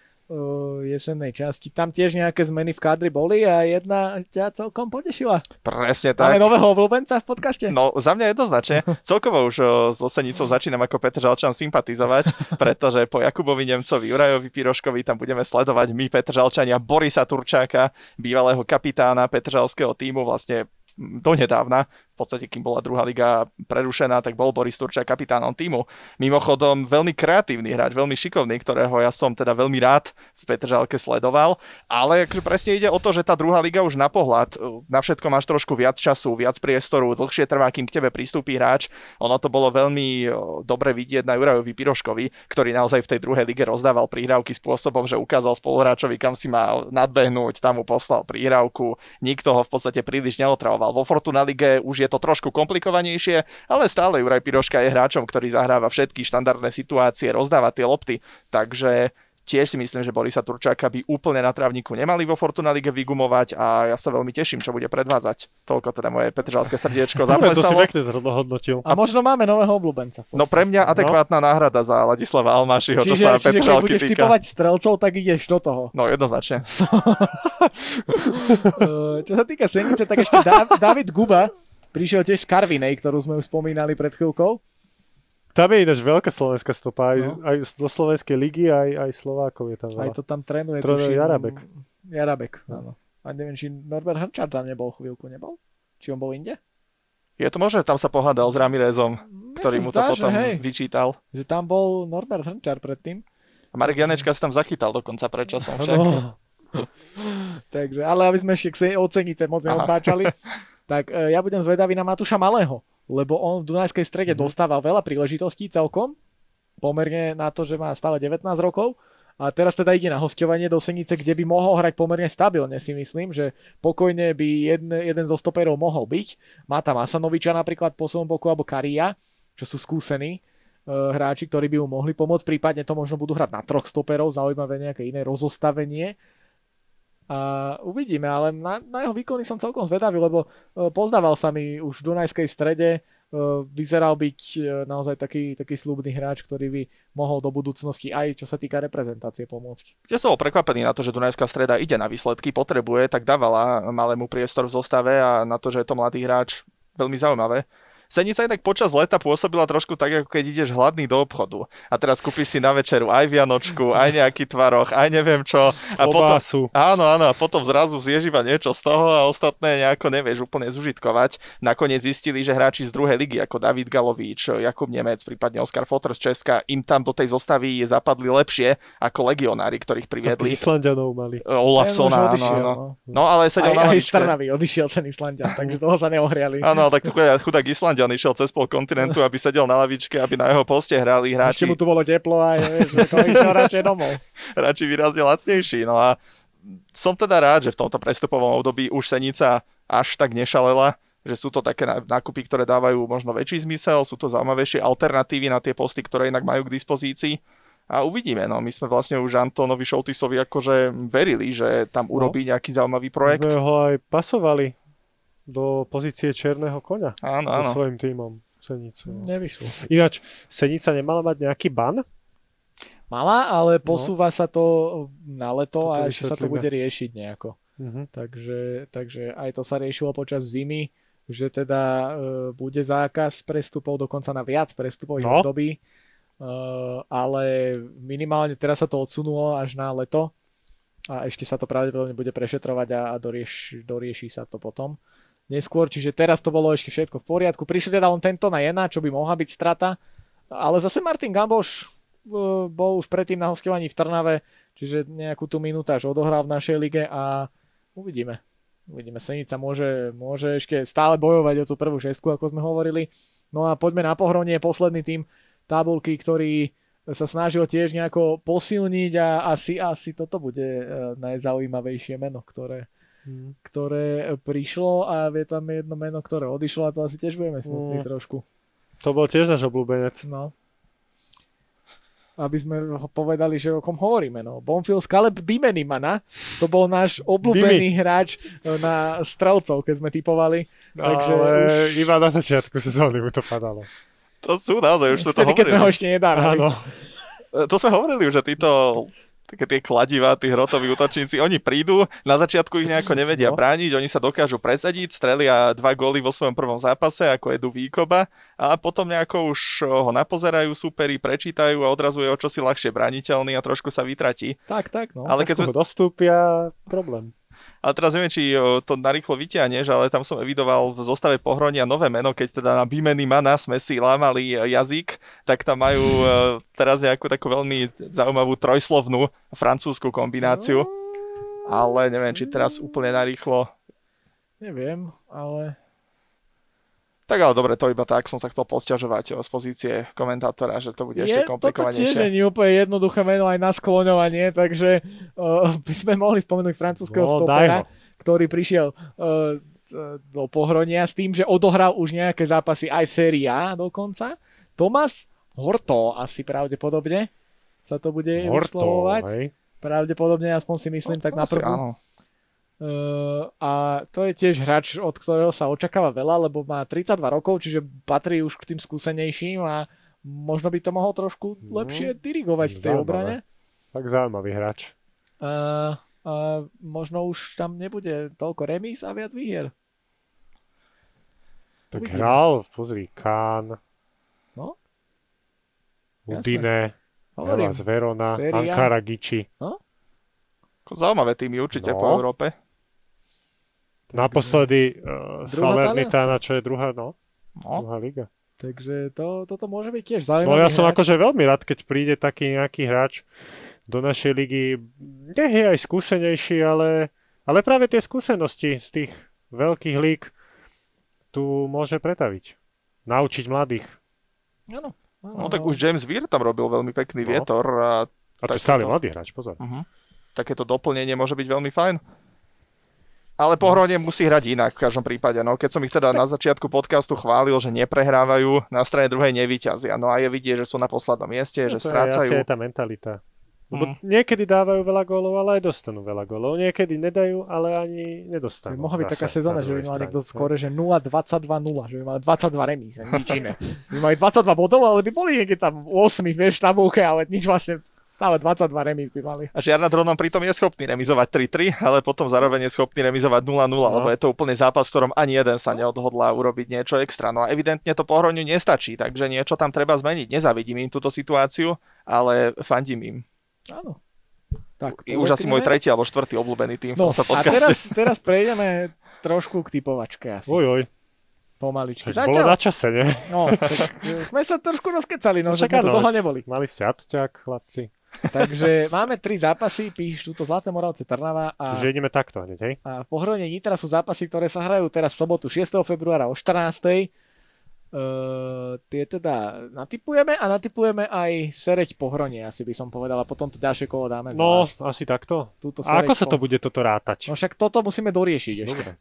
jesennej časti. Tam tiež nejaké zmeny v kádri boli a jedna ťa celkom potešila. Presne Máme tak. nového obľúbenca v podcaste? No, za mňa jednoznačne. Celkovo už s Osenicou začínam ako Petr Žalčan sympatizovať, pretože po Jakubovi Nemcovi, Jurajovi Piroškovi tam budeme sledovať my, Petr Žalčania, Borisa Turčáka, bývalého kapitána Petržalského týmu, vlastne donedávna, v podstate kým bola druhá liga prerušená, tak bol Boris Turčák kapitánom týmu. Mimochodom, veľmi kreatívny hráč, veľmi šikovný, ktorého ja som teda veľmi rád v Petržalke sledoval, ale presne ide o to, že tá druhá liga už na pohľad, uh, na všetko máš trošku viac času, viac priestoru, dlhšie trvá, kým k tebe pristúpi hráč. Ono to bolo veľmi uh, dobre vidieť na Jurajovi Piroškovi, ktorý naozaj v tej druhej lige rozdával prihrávky spôsobom, že ukázal spoluhráčovi, kam si mal nadbehnúť, tam mu poslal prihrávku, nikto ho v podstate príliš neotravoval. Vo Fortuna lige už je to trošku komplikovanejšie, ale stále Juraj Piroška je hráčom, ktorý zahráva všetky štandardné situácie, rozdáva tie lopty, takže tiež si myslím, že Borisa Turčáka by úplne na trávniku nemali vo Fortuna Lige vygumovať a ja sa veľmi teším, čo bude predvádzať. Toľko teda moje petržalské srdiečko Dobre, to si pekne zhodnotil. A možno máme nového obľúbenca. No pre mňa adekvátna náhrada za Ladislava Almášiho, čo Čiže, sa čiže keď Petržalky budeš týka. typovať strelcov, tak ideš do toho. No jednoznačne. Eh, Čo sa týka Senice, tak ešte David Guba prišiel tiež z Karvinej, ktorú sme už spomínali pred chvíľkou. Tam je ináč veľká slovenská stopa, aj, No. aj do slovenskej ligy, aj, aj Slovákov je tam Aj veľa. to tam trénuje. Trénuje tuším, Jarabek. Jarabek, No. áno. A neviem, či Norbert Hrnčar tam nebol chvíľku, nebol? Či on bol inde? Je to možné, tam sa pohádal s Ramirezom, Mne ktorý mu to zdá, potom že, hej, vyčítal. že tam bol Norbert Hrnčar predtým. A Marek Janečka sa tam zachytal dokonca pred časom však. No. Takže, ale aby sme ešte k Senice moc Aha. tak e, ja budem zvedavý na Matúša Malého, lebo on v Dunajskej strede Mhm. dostával veľa príležitostí celkom, pomerne na to, že má stále 19 rokov. A teraz teda ide na hostovanie do Senice, kde by mohol hrať pomerne stabilne, si myslím, že pokojne by jeden, jeden zo stoperov mohol byť. Má tam Asanoviča napríklad po svojom boku, alebo Karia, čo sú skúsení e, hráči, ktorí by mu mohli pomôcť, prípadne to možno budú hrať na troch stoperov, zaujímavé nejaké iné rozostavenie. A uvidíme, ale na, na jeho výkony som celkom zvedavý, lebo e, pozdával sa mi už v Dunajskej strede, e, vyzeral byť e, naozaj taký, taký slúbny hráč, ktorý by mohol do budúcnosti aj čo sa týka reprezentácie pomôcť. Ja som bol prekvapený na to, že Dunajská streda ide na výsledky, potrebuje, tak dávala malému priestor v zostave a na to, že je to mladý hráč, veľmi zaujímavé. Senica inak počas leta pôsobila trošku tak, ako keď ideš hladný do obchodu a teraz kúpiš si na večeru aj vianočku, aj nejaký tvaroch, aj neviem čo. A Obásu. potom, áno, áno, a potom zrazu zješ iba niečo z toho a ostatné nejako nevieš úplne zužitkovať. Nakoniec zistili, že hráči z druhej ligy ako David Galovič, Jakub Nemec, prípadne Oskar Fotr z Česka, im tam do tej zostavy zapadli lepšie ako legionári, ktorých priviedli. Islandianov mali. Olafsona, áno, áno. no. No ale sedel Aj, na aj lavičke. z Trnavy odišiel ten Islandian, takže toho sa neohriali. Áno, tak chudák chudák Islandian išiel cez pol kontinentu, aby sedel na lavičke, aby na jeho poste hrali Ešte hráči, mu tu bolo teplo a išiel radšej domov. hráči výrazne lacnejší. No a som teda rád, že v tomto prestupovom období už Senica až tak nešalela, že sú to také ná- nákupy, ktoré dávajú možno väčší zmysel, sú to zaujímavejšie alternatívy na tie posty, ktoré inak majú k dispozícii. A uvidíme, no my sme vlastne už Antonovi Šoltisovi akože verili, že tam urobí nejaký zaujímavý projekt. Sme ho aj pasovali do pozície čierneho koňa Áno, so áno. svojím tímom. Senicu. Nevyšlo. Ináč, Senica nemala mať nejaký ban? Mala, ale posúva sa to na leto Toto a ešte sa to bude riešiť nejako. Mhm. Takže, takže aj to sa riešilo počas zimy, že teda e, bude zákaz prestupov dokonca na viac prestupových No. období, e, ale minimálne teraz sa to odsunulo až na leto a ešte sa to pravdepodobne bude prešetrovať a, a dorieš, dorieši sa to potom neskôr, čiže teraz to bolo ešte všetko v poriadku. Prišli teda len tento na jedna, čo by mohla byť strata, ale zase Martin Gamboš bol už predtým na hostovaní v Trnave, čiže nejakú tú minútaž odohral v našej lige a uvidíme. Uvidíme, Senica môže, môže ešte stále bojovať o tú prvú šestku, ako sme hovorili. No a poďme na pohronie, posledný tým tabulky, ktorý sa snažil tiež nejako posilniť a asi, asi toto bude e, najzaujímavejšie meno, ktoré, Mhm. ktoré prišlo a je tam jedno meno, ktoré odišlo a to asi tiež budeme smutní Mm. trošku. To bol tiež náš obľúbenec. No. Aby sme ho povedali, že o kom hovoríme. No. Bonfils Caleb Bimenimana, to bol náš obľúbený hráč e, na strelcov, keď sme typovali. Takže ale už- iba na začiatku sezóny mu to padalo. To sú naozaj, už sme to Vtedy, keď sme ho hovorili. ešte nedárali. Áno. E, To sme hovorili už, že títo také tie kladivá, tí hrotoví útočníci, oni prídu, na začiatku ich nejako nevedia No. brániť, oni sa dokážu presadiť, strelia dva góly vo svojom prvom zápase, ako Edu Výkoba, a potom nejako už ho napozerajú superi, prečítajú a odrazu je o čosi ľahšie brániteľný a trošku sa vytratí. Tak, tak, no. Ale keď sme, dostúpia, problém. Ale teraz neviem, či to narýchlo vyťahneš, ale tam som evidoval v zostave pohronia nové meno, keď teda na Bimeny Mana sme si lámali jazyk, tak tam majú e, teraz nejakú takú veľmi zaujímavú trojslovnú francúzsku kombináciu. Ale neviem, či teraz úplne narýchlo. Neviem, ale Tak ale dobre, to iba tak som sa chcel posťažovať o, z pozície komentátora, že to bude je ešte toto tiež komplikovanejšie. nie úplne jednoduché meno aj na skloňovanie, takže uh, by sme mohli spomenúť francúzského No, stopera, ktorý prišiel uh, do pohronia s tým, že odohral už nejaké zápasy aj v sérii A dokonca. Thomas Horto asi pravdepodobne sa to bude Horto, vyslovovať. hej. Pravdepodobne, aspoň si myslím, tak na prvú. Áno. Uh, a to je tiež hráč, od ktorého sa očakáva veľa, lebo má 32 rokov, čiže patrí už k tým skúsenejším a možno by to mohol trošku No, lepšie dirigovať v tej zaujímavé. obrane. Tak zaujímavý hráč. Uh, uh, možno už tam nebude toľko remíz a viac výhier. Tak Uvidíme. hral, pozri, Kán, No, Udine, hovorím. Hellas Verona, Séria. Ankara Giči. Ako Zaujímavé týmy určite No. po Európe. Naposledy uh, Druhá Salernitana, čo je druhá, no, No. druhá liga. Takže to, toto môže byť tiež No zaujímavý ja som hráč. akože veľmi rád, keď príde taký nejaký hráč do našej ligy. Nech je aj skúsenejší, ale, ale práve tie skúsenosti z tých veľkých líg tu môže pretaviť. Naučiť mladých. Áno, no tak už James Weir tam robil veľmi pekný No. vietor a A to Tak stále to- mladý hráč, pozor. uh-huh. takéto doplnenie môže byť veľmi fajn. Ale pohronie musí hrať inak v každom prípade. No, keď som ich teda na začiatku podcastu chválil, že neprehrávajú, na strane druhej nevyťazia. No a je vidieť, že sú na poslednom mieste, že No to je strácajú. tá mentalita. Lebo Mm. niekedy dávajú veľa gólov, ale aj dostanú veľa gólov. Niekedy nedajú, ale ani nedostanú. mohla byť taká sezóna, na že by mal niekto skore, že 0-22-0, že by mali 22 remíz, nič iné. By mali 22 bodov, ale by boli niekde tam 8, vieš, v tabulke, ale nič vlastne, stále 22 remíz by mali. A Žiarna Dronom pritom je schopný remizovať 3-3, ale potom zároveň je schopný remizovať 0-0, No. lebo je to úplný zápas, v ktorom ani jeden sa neodhodlá urobiť niečo extra. No a evidentne to pohroňu nestačí, takže niečo tam treba zmeniť. Nezavidím im túto situáciu, ale fandím im. Áno. Tak, I už asi môj tretí alebo štvrtý obľúbený tým v No tomto a podcaste. teraz, teraz prejdeme trošku k typovačke asi. Oj, oj, Pomaličky. však bolo na čase, nie? No, tak e, sme sa trošku rozkecali, no, že sme tu dlho neboli. Mali ste absťák, chlapci. Takže máme tri zápasy, píš túto Zlaté Moravce Trnava a, Čiže ideme takto hneď, hej? a v Pohrone Nitra sú zápasy, ktoré sa hrajú teraz v sobotu 6. februára o 14. Uh, tie teda natypujeme a natypujeme aj Sereď Pohronie, asi by som povedal, a potom to ďalšie kolo dáme No, zvlášť. asi takto. Túto A ako Sereď sa to Po- bude toto rátať? No však toto musíme doriešiť ešte. Dobre.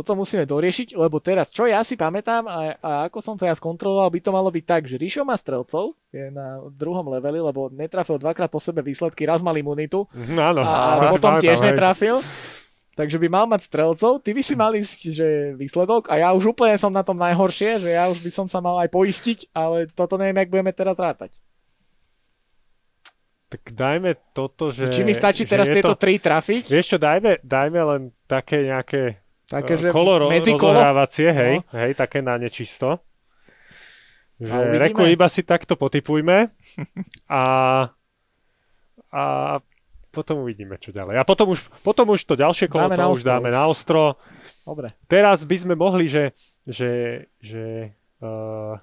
Toto musíme doriešiť, lebo teraz, čo ja si pamätám a, a ako som to ja skontroloval, by to malo byť tak, že Ríšo má strelcov, je na druhom leveli, lebo netrafil dvakrát po sebe výsledky, raz mal imunitu Mhm, Áno, a, a potom pamätám, tiež hej. netrafil. Takže by mal mať strelcov, ty by si mal ísť, že výsledok a ja už úplne som na tom najhoršie, že ja už by som sa mal aj poistiť, ale toto neviem, jak budeme teraz rátať. Tak dajme toto, že... Či mi stačí že teraz tieto to... tri trafiť, Vieš čo, dajme, dajme len také nejaké také, eh, že kolo medzikolo. rozohrávacie, hej, hej, také na nečisto. Že A reku iba si takto potypujme a, a potom uvidíme, čo ďalej. A potom už, potom už to ďalšie kolo Dáme to už dáme na ostro. Dobre. Teraz by sme mohli, že, že, že uh,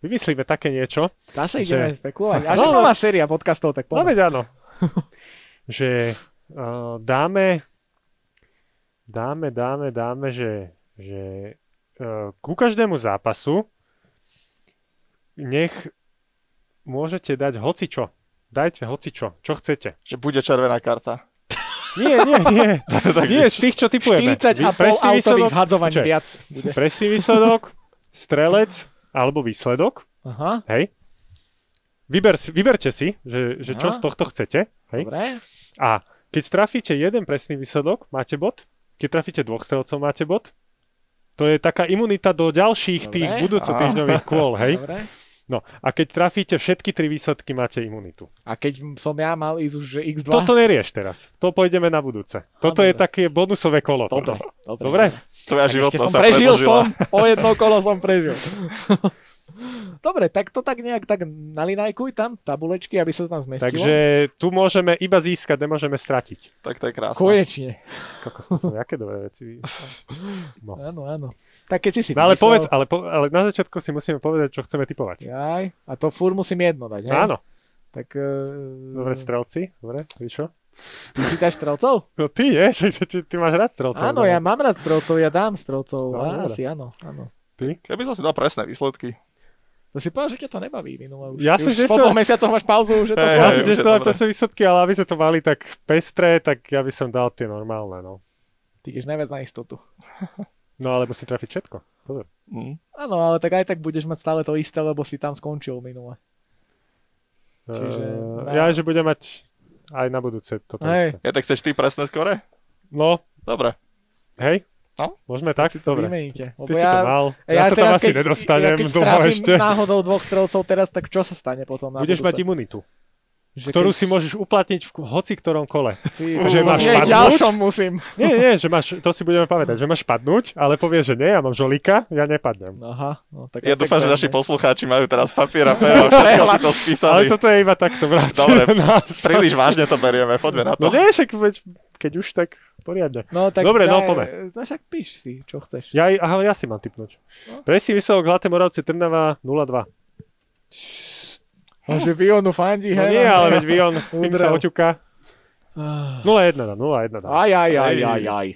vymyslíme také niečo. Zase Že- ideme špekulovať. Až No, nová séria podcastov, tak No poďme. veď áno. že uh, dáme, dáme, dáme, dáme, že, že uh, ku každému zápasu nech môžete dať hocičo. Dajte hocičo, čo chcete. Že bude červená karta. Nie, nie, nie. Nie, z tých, čo typujeme. 40 a pol presný autových Počkaj. viac bude. presný výsledok, strelec alebo výsledok. Aha, Hej. Vyber, vyberte si, že, že čo z tohto chcete. Hej. dobre. A keď trafíte jeden presný výsledok, máte bod. Keď trafíte dvoch strelcov, máte bod. To je taká imunita do ďalších Dobre. tých budúcotýždňových kôl, hej? Dobre. No, a keď trafíte všetky tri výsledky, máte imunitu. A keď som ja mal ísť už že x2? Toto nerieš teraz. To pôjdeme na budúce. Toto je dobre. také bonusové kolo. Dobre, toto. dobre. Dobre? Tvoja životnosť som sa prežil predĺžila. som, o jedno kolo som prežil. Dobre, tak to tak nejak tak nalinajkuj tam tabulečky, aby sa to tam zmestilo. Takže tu môžeme iba získať, nemôžeme stratiť. Tak to je krásne. Konečne. Kokos, to sú jaké dobré veci. No. Áno, áno. Tak keď si si No ale vymyslel- povedz, ale, po, ale na začiatku si musíme povedať, čo chceme typovať. Jaj, a to fur musím jedno dať, hej? Áno, Tak... Uh, dobre strelci, dobre, ty čo? Ty si dáš strelcov? No ty, nie? Že, že, že, ty máš rád strelcov. Áno, no. ja mám rád strelcov, ja dám strelcov. No. Asi áno, áno. Keby som si dal presné výsledky. To si povedal, že ťa to nebaví minule už. Ja si, už že po dvoch mesiacoch máš pauzu, že to Hej, Ja si tiež to presne výsledky, ale aby sa to mali tak pestré, tak ja by som dal tie normálne, no. Ty ideš najviac na istotu. No alebo si trafiť všetko. Dobre. Hm. Áno, ale tak aj tak budeš mať stále to isté, lebo si tam skončil minule. Čiže Uh, na- Ja, že budem mať aj na budúce toto Hej. isté. Ja tak chceš ty presné skore? No, Dobre. hej? No. Môžeme tak? Si to Dobre. vymeníte. Lebo Ty si to mal. Ja, sa tam asi nedostanem ja keď trafím ešte. náhodou dvoch strelcov teraz, tak čo sa stane potom na Budeš mať budúce? imunitu, Že ktorú keď si môžeš uplatniť v hoci ktorom kole. si, že v máš padnúť? ďalšom musím. Nie, nie, že máš, to si budeme pamätať, že máš padnúť, ale povieš, že nie, ja mám žolíka, ja nepadnem. Aha, no tak Ja dúfam, že naši poslucháči majú teraz papier a péro a všetko si to spísali. Ale toto je iba takto vrátené. Dobre, nás. Príliš vážne to berieme, poďme na to. No nie, však veď, keď už, tak poriadne. No, tak Dobre, no, daj- poďme. No však píš si, čo chceš. Ja, aha, ja si mám typnúť. No. Presný výsledok Zlaté Moravce Trnava 0-2. A že Vionu fandí, No hej? nie, ale veď Vion, tým sa oťuká. Ah. 0-1 dá, 0-1 dá. Aj, aj, aj, aj, aj.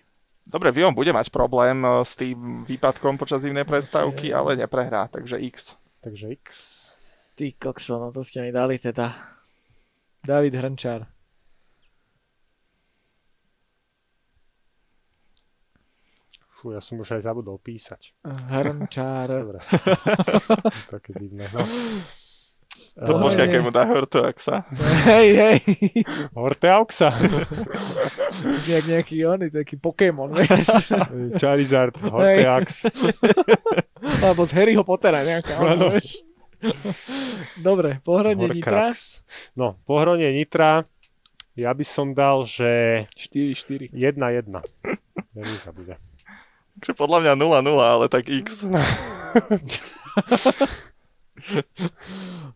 Dobre, Vion bude mať problém eh, s tým výpadkom počas zimnej prestávky, ale neprehrá, takže X. Takže X. Ty kokso, no to ste mi dali teda. David Hrnčár. Fú, ja som už aj zabudol písať. Hrnčár. Dobre. Také divné. No. To Pohľadne. počkaj, keď mu dá Hortoaxa. Hej, hej. Horteauxa. Jak nejaký oný, taký Pokémon, vieš. Charizard, Horteax. Alebo z Harryho Pottera nejaká. Áno. vieš. Dobre, pohradne Nitra. No, pohronie Nitra, ja by som dal, že 4-4. 1-1. Remíza bude. Takže podľa mňa 0-0, ale tak X.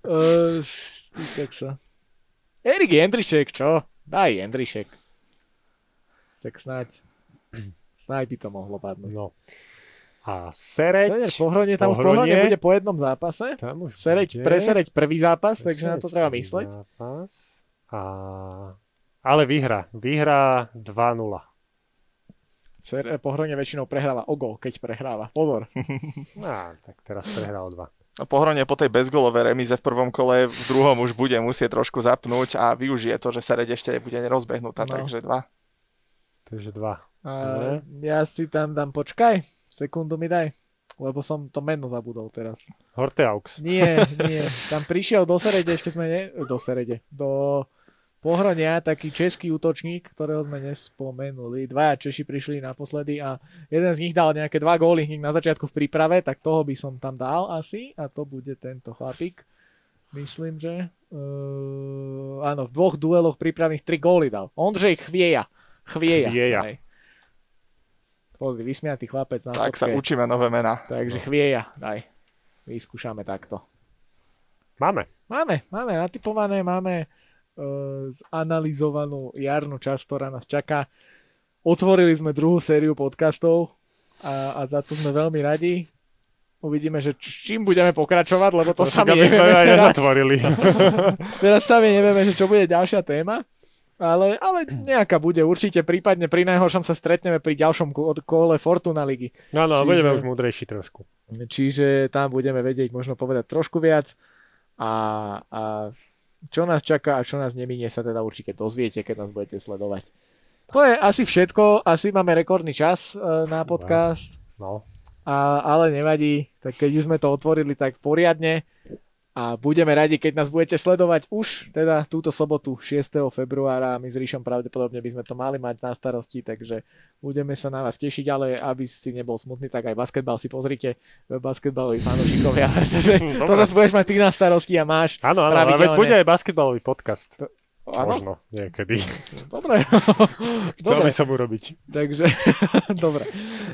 Uh, sa. Erik Jendrišek, čo? Daj Jendrišek. Tak snáď. Snáď by to mohlo padnúť. No. A Sereď, Sereď, pohronie, tam už Pohronie. pohronie bude po jednom zápase. tam už Sereď, bude. pre Sereď prvý zápas, takže na to treba mysleť. Zápas. A... Ale vyhra. Vyhra 2-0. Ser, eh, pohronie väčšinou prehráva o gol, keď prehráva. Pozor. Á, tak teraz prehral 2. A pohronie po tej bezgolovej remíze v prvom kole, v druhom už bude musieť trošku zapnúť a využije to, že Sereď ešte bude nerozbehnutá, No. takže 2. Takže 2. A ja si tam dám, počkaj, sekundu mi daj. Lebo som to meno zabudol teraz. Horteaux. Nie, nie. Tam prišiel do Serede, ešte sme ne... Do Serede. Do Pohronia taký český útočník, ktorého sme nespomenuli. Dvaja Češi prišli naposledy a jeden z nich dal nejaké dva góly hneď na začiatku v príprave, tak toho by som tam dal asi a to bude tento chlapík. Myslím, že... Uh, áno, v dvoch dueloch prípravných tri góly dal. Ondřej Chvieja. Chvieja. Chvieja. hej. Pozri, vysmiatý chlapec na Tak sa fotke. učíme nové mená. Takže chvieja, daj. Vyskúšame takto. Máme. Máme, máme natypované, máme zanalizovanú jarnú časť, ktorá nás čaká. Otvorili sme druhú sériu podcastov a, a za to sme veľmi radi. Uvidíme, že čím budeme pokračovať, lebo to Však sami sme nevieme aj teraz. nezatvorili. Teraz sami nevieme, že čo bude ďalšia téma. Ale, ale nejaká bude určite, prípadne pri najhoršom sa stretneme pri ďalšom ko- kole Fortuna ligy. Áno, Čiže- budeme už múdrejší trošku. Čiže tam budeme vedieť možno povedať trošku viac a, a čo nás čaká a čo nás neminie sa teda určite dozviete, keď nás budete sledovať. To je asi všetko, asi máme rekordný čas e, na podcast, No. a, ale nevadí, tak keď už sme to otvorili tak poriadne a budeme radi, keď nás budete sledovať už teda túto sobotu 6. februára. My s Ríšom pravdepodobne by sme to mali mať na starosti, takže budeme sa na vás tešiť, ale aby si nebol smutný, tak aj basketbal si pozrite, basketbaloví fanúšikovia, pretože to zase budeš mať ty na starosti a máš. Áno, áno, ale bude aj basketbalový podcast. Áno, Možno niekedy. dobre. Chcel dobre. by som urobiť. Takže, dobre.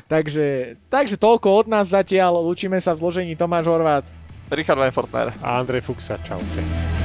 Takže, takže toľko od nás zatiaľ. Lúčime sa v zložení Tomáš Horvát. Richard Weinfortner. A Andrej Fuxa, čaute.